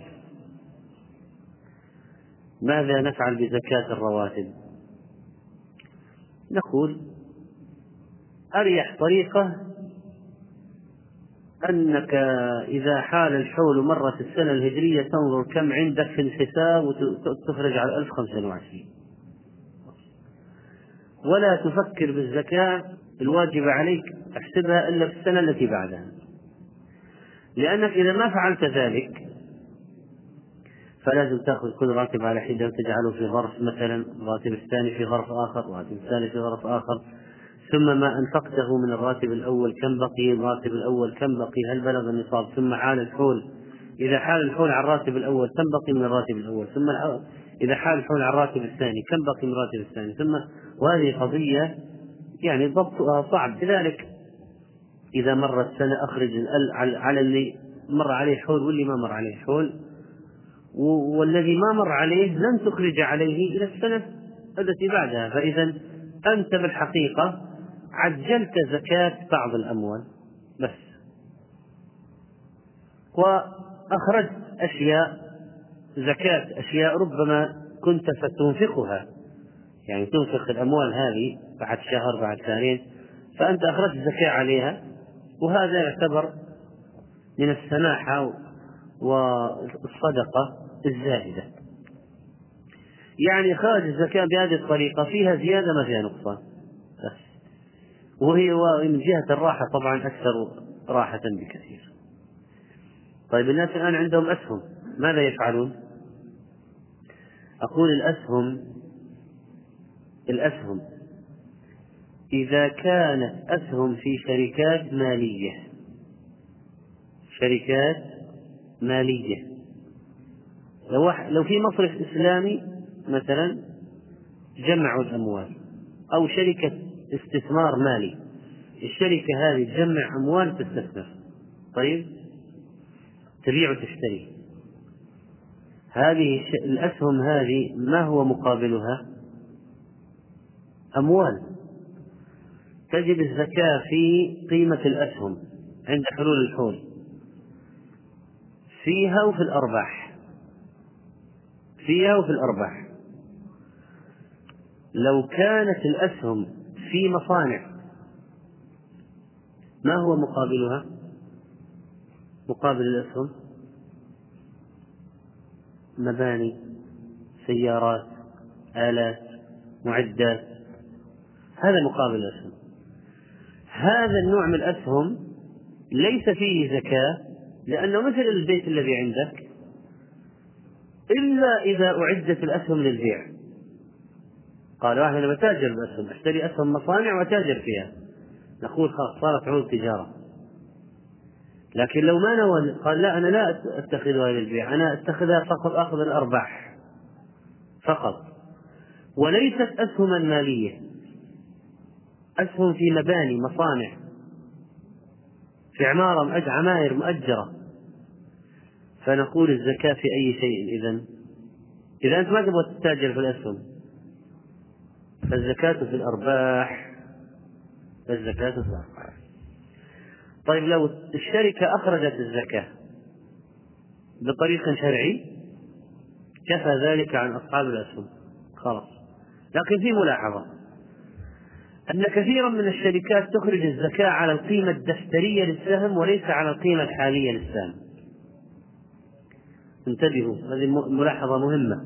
A: ماذا نفعل بزكاة الرواتب؟ نقول أريح طريقة أنك إذا حال الحول مرة السنة الهجرية تنظر كم عندك في الحساب وتخرج على 1025 ولا تفكر بالزكاة الواجبة عليك تحسبها إلا في السنة التي بعدها. لأنك إذا ما فعلت ذلك فلازم تأخذ كل راتب على حدة وتجعله في ظرف مثلا الراتب الثاني في ظرف آخر الراتب الثاني في ظرف آخر. ثم ما أنفقته من الراتب الأول كم بقي الراتب الأول كم بقي هل بلغ النصاب؟ ثم حال الحول. إذا حال الحول على الراتب الأول كم بقي من الراتب الأول؟ ثم إذا حال الحول على الراتب الثاني كم بقي من الراتب الثاني؟ ثم وهذه قضية يعني ضبطها صعب. لذلك إذا مرت سنة أخرج على اللي مر عليه حول واللي ما مر عليه حول. والذي ما مر عليه لن تخرج عليه إلى السنة التي بعدها. فإذا أنت بالحقيقة عجلت زكاة بعض الأموال بس. وأخرجت أشياء زكاة أشياء ربما كنت ستنفقها. يعني تنفق الأموال هذه بعد شهر بعد شهرين فأنت أخرجت زكاة عليها وهذا يعتبر من السماحة والصدقة الزاهدة يعني إخراج الزكاة بهذه الطريقة فيها زيادة ما فيها نقصان. بس. وهي من جهة الراحة طبعا أكثر راحة بكثير. طيب الناس الآن عندهم أسهم. ماذا يفعلون؟ أقول الأسهم الأسهم. إذا كانت أسهم في شركات مالية شركات مالية. لو لو في مصرف إسلامي مثلا جمعوا الأموال أو شركة استثمار مالي الشركة هذه تجمع أموال تستثمر. طيب؟ تبيع وتشتري. هذه الأسهم هذه ما هو مقابلها؟ أموال. تجب الزكاة في قيمة الأسهم عند حلول الحول. فيها وفي الأرباح. فيها وفي الأرباح. لو كانت الأسهم في مصانع ما هو مقابلها؟ مقابل الأسهم؟ مباني سيارات آلات معدات. هذا مقابل الأسهم. هذا النوع من الأسهم ليس فيه زكاة لأنه مثل البيت الذي عندك إلا إذا أعدت الأسهم للبيع. قال واحد أنا بتاجر بأسهم أشتري أسهم مصانع وأتاجر فيها. نقول خلاص صارت عروض تجارة. لكن لو ما نوى قال لا أنا لا أتخذها للبيع أنا أتخذها فقط أخذ الأرباح فقط. وليست أسهما مالية. أسهم في مباني مصانع. في عمارة عماير مؤجرة. فنقول الزكاة في أي شيء إذا إذا أنت ما تبغى تتاجر في الأسهم. فالزكاة في الأرباح. فالزكاة في الأرباح. طيب لو الشركة أخرجت الزكاة بطريق شرعي كفى ذلك عن أصحاب الأسهم. خلاص. لكن في ملاحظة. أن كثيرا من الشركات تخرج الزكاة على القيمة الدفترية للسهم وليس على القيمة الحالية للسهم. انتبهوا هذه ملاحظة مهمة.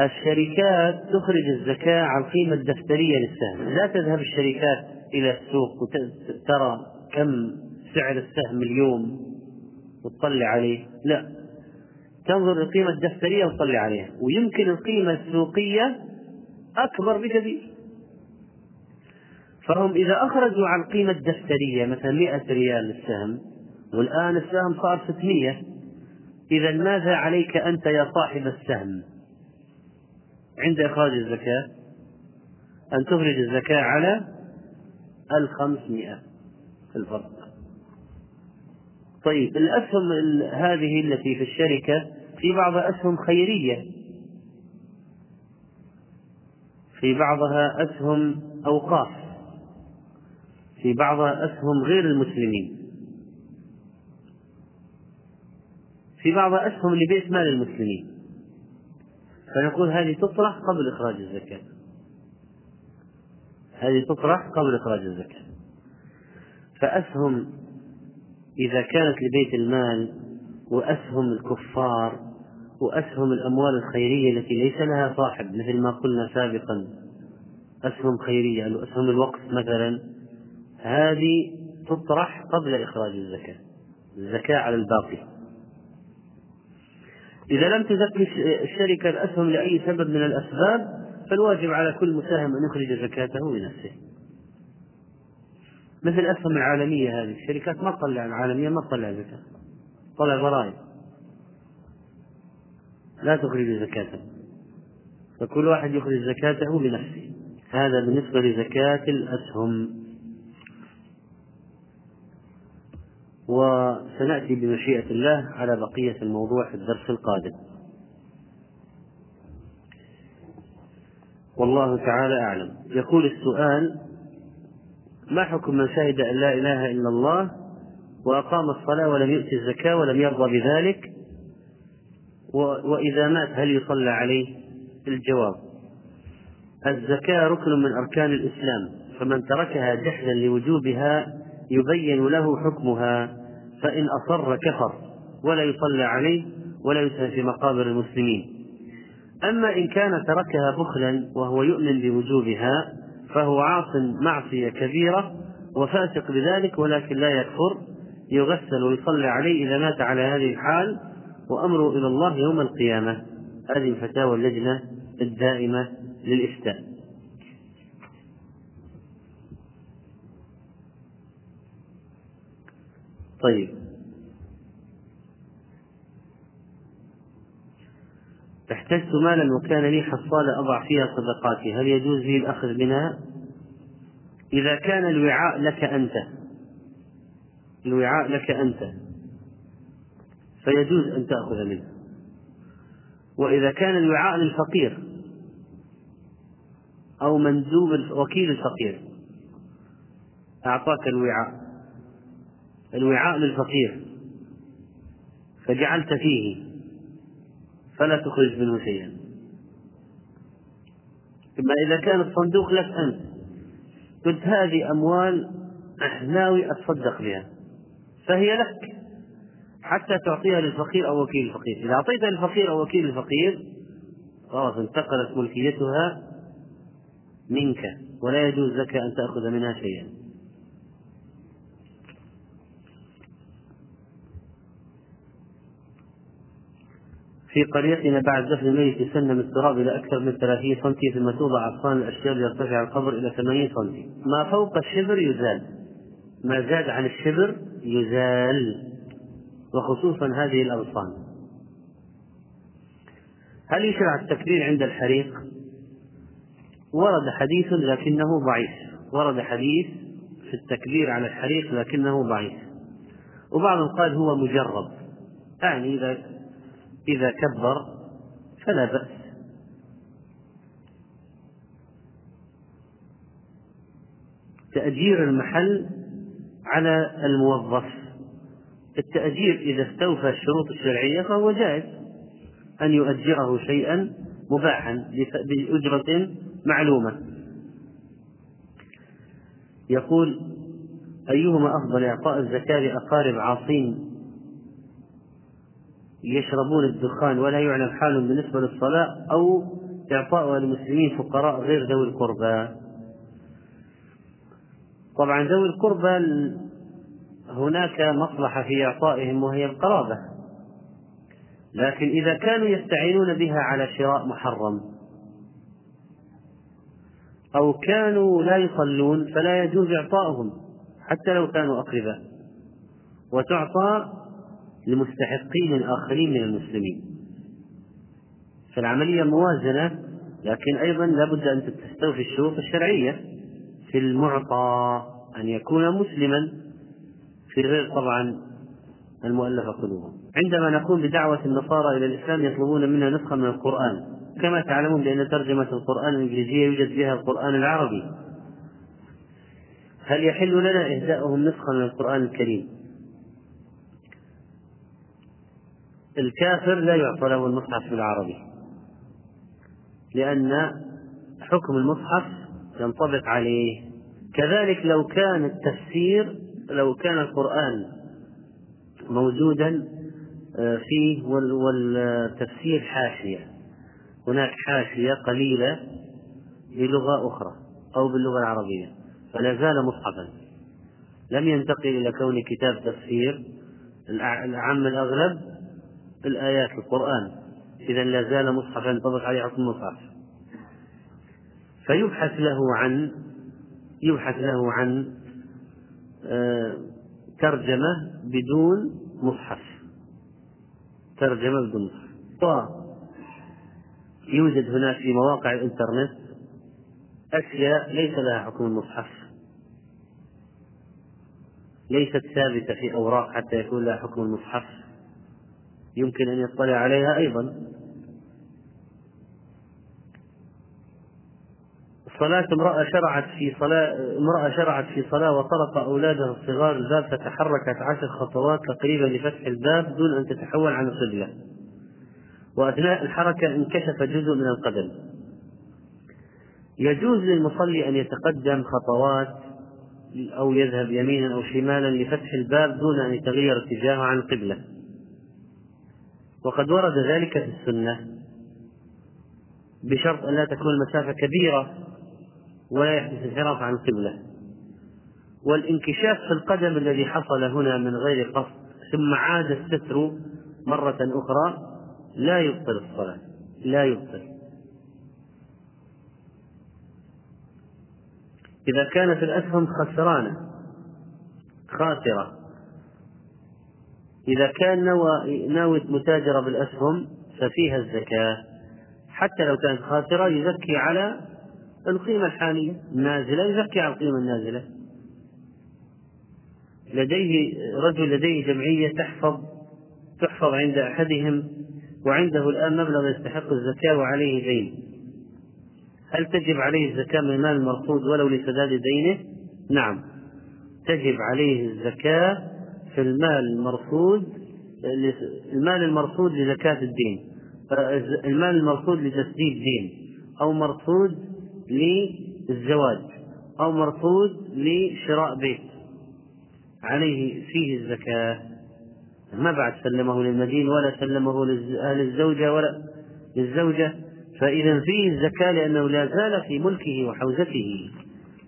A: الشركات تخرج الزكاة على القيمة الدفترية للسهم. لا تذهب الشركات إلى السوق وترى كم سعر السهم اليوم وتطلع عليه. لا. تنظر القيمة الدفترية وتطلع عليها. ويمكن القيمة السوقية أكبر بكثير. فهم إذا أخرجوا عن القيمة الدفترية مثلا 100 ريال للسهم والآن السهم صار 600 إذا ماذا عليك أنت يا صاحب السهم؟ عند إخراج الزكاة أن تخرج الزكاة على الخمسمائة الفرق. طيب الأسهم هذه التي في الشركة في بعضها أسهم خيرية. في بعضها أسهم أوقاف. في بعضها أسهم غير المسلمين. في بعضها أسهم لبيت مال المسلمين. فنقول هذه تطرح قبل إخراج الزكاة. هذه تطرح قبل إخراج الزكاة. فأسهم إذا كانت لبيت المال وأسهم الكفار وأسهم الأموال الخيرية التي ليس لها صاحب مثل ما قلنا سابقا أسهم خيرية أسهم الوقف مثلا هذه تطرح قبل إخراج الزكاة الزكاة على الباقي. إذا لم تزكي الشركة الأسهم لأي سبب من الأسباب فالواجب على كل مساهم أن يخرج زكاته بنفسه مثل الأسهم العالمية هذه الشركات ما تطلع العالمية ما تطلع زكاة طلع ضرائب. لا تخرج زكاته. فكل واحد يخرج زكاته بنفسه هذا بالنسبة لزكاة الأسهم. وسنأتي بمشيئة الله على بقية الموضوع في الدرس القادم. والله تعالى أعلم. يقول السؤال ما حكم من شهد أن لا إله إلا الله وأقام الصلاة ولم يؤتي الزكاة ولم يرضى بذلك؟ وإذا مات هل يصلى عليه؟ الجواب الزكاة ركن من أركان الإسلام فمن تركها جحدا لوجوبها يبين له حكمها فإن أصر كفر ولا يصلى عليه ولا يسهل في مقابر المسلمين. أما إن كان تركها بخلا وهو يؤمن بوجوبها فهو عاص معصية كبيرة وفاسق بذلك ولكن لا يكفر يغسل ويصلى عليه إذا مات على هذه الحال وأمره إلى الله يوم القيامة. هذه فتاوى اللجنة الدائمة للإفتاء. طيب. احتجت مالا وكان لي حصالة أضع فيها صدقاتي. هل يجوز لي الأخذ منها؟ إذا كان الوعاء لك أنت. الوعاء لك أنت. فيجوز أن تأخذ منه. وإذا كان الوعاء للفقير أو مندوب وكيل الفقير. أعطاك الوعاء. الوعاء للفقير فجعلت فيه فلا تخرج منه شيئا. إما إذا كان الصندوق لك أنت قلت هذه أموال ناوي أتصدق بها فهي لك حتى تعطيها للفقير أو وكيل الفقير. إذا أعطيتها للفقير أو وكيل الفقير خلاص انتقلت ملكيتها منك ولا يجوز لك أن تأخذ منها شيئا. في قريتنا بعد دفن الميت يسلم التراب إلى أكثر من 30 سم ثم توضع أغصان الأشجار ليرتفع القبر إلى 80 سم ما فوق الشبر يزال. ما زاد عن الشبر يزال. وخصوصا هذه الأغصان. هل يشرع التكبير عند الحريق؟ ورد حديث لكنه ضعيف. ورد حديث في التكبير على الحريق لكنه ضعيف. وبعضهم قال هو مجرب. يعني إذا إذا كبر فلا بأس. تأجير المحل على الموظف. التأجير إذا استوفى الشروط الشرعية فهو جائز. أن يؤجره شيئا مباحا بأجرة معلومة. يقول أيهما أفضل إعطاء الزكاة لأقارب عاصين يشربون الدخان ولا يعلم حالهم بالنسبة للصلاة أو إعطاؤها للمسلمين فقراء غير ذوي القربى. طبعا ذوي القربى هناك مصلحة في إعطائهم وهي القرابة. لكن إذا كانوا يستعينون بها على شراء محرم أو كانوا لا يصلون فلا يجوز إعطاؤهم حتى لو كانوا أقرباء. وتعطى لمستحقين آخرين من المسلمين. فالعملية موازنة لكن أيضا لابد أن تستوفي الشروط الشرعية في المعطى أن يكون مسلما في غير طبعا المؤلفة قلوبهم. عندما نقوم بدعوة النصارى إلى الإسلام يطلبون منا نسخة من القرآن. كما تعلمون بأن ترجمة القرآن الإنجليزية يوجد فيها القرآن العربي. هل يحل لنا إهداؤهم نسخة من القرآن الكريم؟ الكافر لا يعطى له المصحف بالعربي لأن حكم المصحف ينطبق عليه. كذلك لو كان التفسير لو كان القرآن موجودا آه، فيه والتفسير حاشية. هناك حاشية قليلة بلغة أخرى أو باللغة العربية فلا زال مصحفا. لم ينتقل إلى كون كتاب تفسير. الأعم الأغلب الآيات القرآن. إذا لا زال مصحفا ينطبق عليه حكم المصحف. فيبحث له عن يبحث له عن آه، ترجمة بدون مصحف. ترجمة بدون مصحف. يوجد هناك في مواقع الإنترنت أشياء ليس لها حكم المصحف. ليست ثابتة في أوراق حتى يكون لها حكم المصحف. يمكن أن يطلع عليها أيضا. صلاة امرأة شرعت في صلاة امرأة شرعت في صلاة وطرق أولادها الصغار الباب فتحركت عشر خطوات تقريبا لفتح الباب دون أن تتحول عن القبلة وأثناء الحركة انكشف جزء من القدم. يجوز للمصلي أن يتقدم خطوات أو يذهب يمينا أو شمالا لفتح الباب دون أن يتغير اتجاهه عن القبلة. وقد ورد ذلك في السنة بشرط أن لا تكون المسافة كبيرة ولا يحدث انحراف عن القبلة والانكشاف في القدم الذي حصل هنا من غير قصد ثم عاد الستر مرة أخرى لا يبطل الصلاة لا يبطل. إذا كانت الأسهم خسرانة خاسرة إذا كان نوى ناوي متاجرة بالأسهم ففيها الزكاة. حتى لو كانت خاسرة يزكي على القيمة الحالية النازلة يزكي على القيمة النازلة. لديه رجل لديه جمعية تحفظ تحفظ عند أحدهم وعنده الآن مبلغ يستحق الزكاة وعليه دين. هل تجب عليه الزكاة من المال المرصود ولو لسداد دينه؟ نعم. تجب عليه الزكاة في المال المرصود المال المرصود لزكاة الدين. المال المرصود لتسديد دين أو مرصود للزواج. أو مرصود لشراء بيت. عليه فيه الزكاة. ما بعد سلمه للمدين ولا سلمه لأهل الزوجة ولا للزوجة. فإذا فيه الزكاة لأنه لا زال في ملكه وحوزته.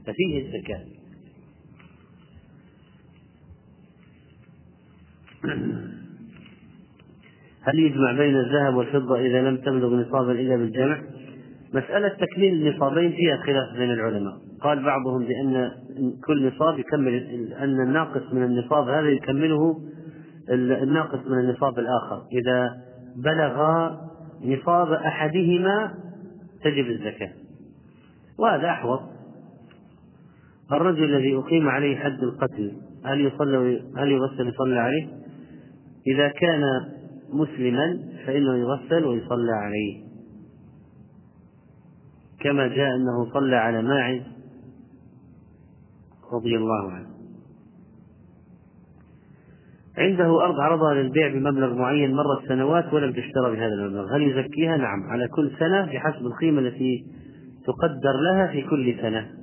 A: ففيه الزكاة. هل يجمع بين الذهب والفضة إذا لم تبلغ نصابا إلا بالجمع؟ مسألة تكميل النصابين فيها خلاف بين العلماء، قال بعضهم بأن كل نصاب يكمل أن الناقص من النصاب هذا يكمله الناقص من النصاب الآخر، إذا بلغ نصاب أحدهما تجب الزكاة، وهذا أحوط. الرجل الذي أقيم عليه حد القتل هل يصلى هل يغسل يصلى عليه؟ إذا كان مسلما فإنه يغسل ويصلى عليه. كما جاء أنه صلى على ماعز رضي الله عنه. عنده أرض عرضها للبيع بمبلغ معين مرت سنوات ولم تشترى بهذا المبلغ. هل يزكيها؟ نعم. على كل سنة بحسب القيمة التي تقدر لها في كل سنة.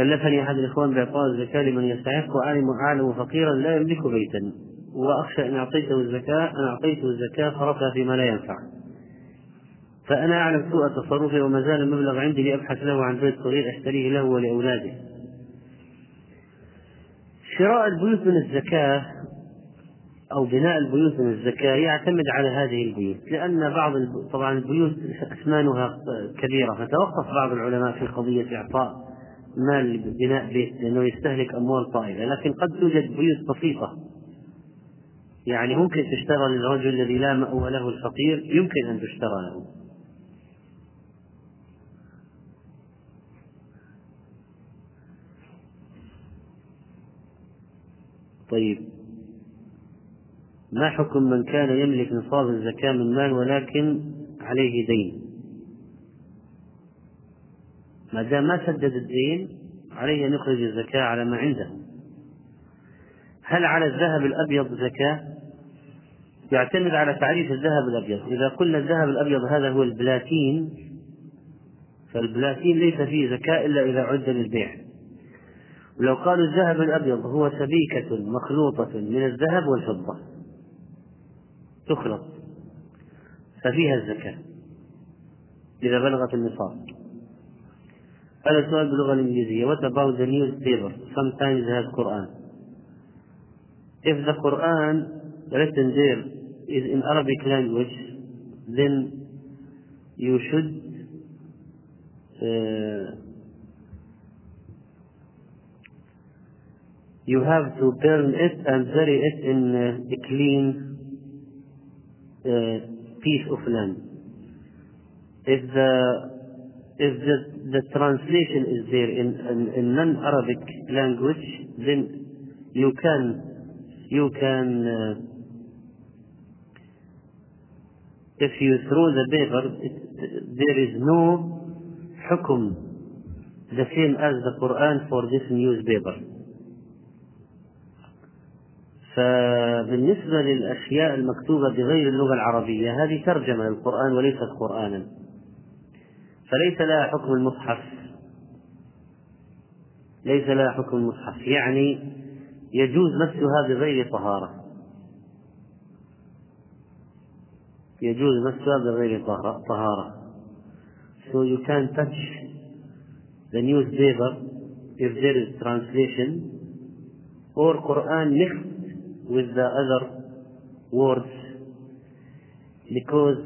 A: كلفني أحد الإخوان بإعطاء الزكاة لمن يستحق وأعلم أعلم فقيرا لا يملك بيتا وأخشى إن أعطيته الزكاة أن أعطيته الزكاة صرفها فيما لا ينفع. فأنا أعلم سوء تصرفه وما زال المبلغ عندي لأبحث له عن بيت صغير أشتريه له ولأولاده. شراء البيوت من الزكاة أو بناء البيوت من الزكاة يعتمد على هذه البيوت لأن بعض طبعا البيوت أثمانها كبيرة فتوقف بعض العلماء في قضية إعطاء. مال بناء بيت لأنه يستهلك أموال طائلة لكن قد توجد بيوت بسيطة. يعني ممكن تشترى للرجل الذي لا مأوى له الفقير يمكن أن تشترى له. طيب. ما حكم من كان يملك نصاب الزكاة من مال ولكن عليه دين؟ ما دام ما سدد الدين عليه أن يخرج الزكاة على ما عنده. هل على الذهب الأبيض زكاة؟ يعتمد على تعريف الذهب الأبيض. إذا قلنا الذهب الأبيض هذا هو البلاتين فالبلاتين ليس فيه زكاة إلا إذا عد للبيع. ولو قالوا الذهب الأبيض هو سبيكة مخلوطة من الذهب والفضة تخلط ففيها الزكاة إذا بلغت النصاب. هذا سؤال باللغة الإنجليزية What about the newspaper sometimes have Quran if the Quran written there is in Arabic language then you should uh, you have to burn it and bury it in a clean uh, piece of land. If the if the, the translation is there in, in, in non-Arabic language, then you can, you can, uh, if you throw the paper, it, there is no hukum the same as the Quran for this newspaper. فبالنسبة للأشياء المكتوبة بغير اللغة العربية هذه ترجمة للقرآن وليست قرآنا فليس لها حكم المصحف ليس لها حكم المصحف يعني يجوز مسها بغير طهارة يجوز مسها بغير طهارة so you can touch the newspaper if there is translation or Quran mixed with the other words because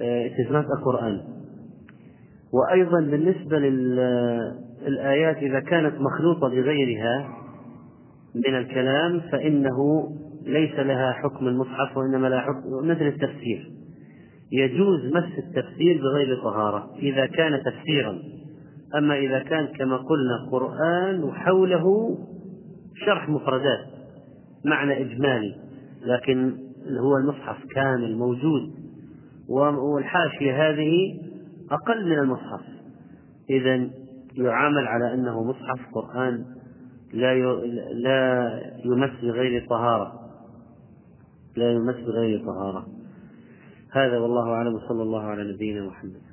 A: uh, it is not a Quran وأيضا بالنسبة للآيات إذا كانت مخلوطة بغيرها من الكلام فإنه ليس لها حكم المصحف وإنما لها حكم مثل التفسير. يجوز مس التفسير بغير طهارة إذا كان تفسيرا. أما إذا كان كما قلنا قرآن وحوله شرح مفردات معنى إجمالي لكن هو المصحف كامل موجود. والحاشية هذه أقل من المصحف. إذا يعامل على أنه مصحف قرآن لا لا يمس بغير طهارة. لا يمس بغير طهارة. هذا والله أعلم وصلى الله على نبينا محمد.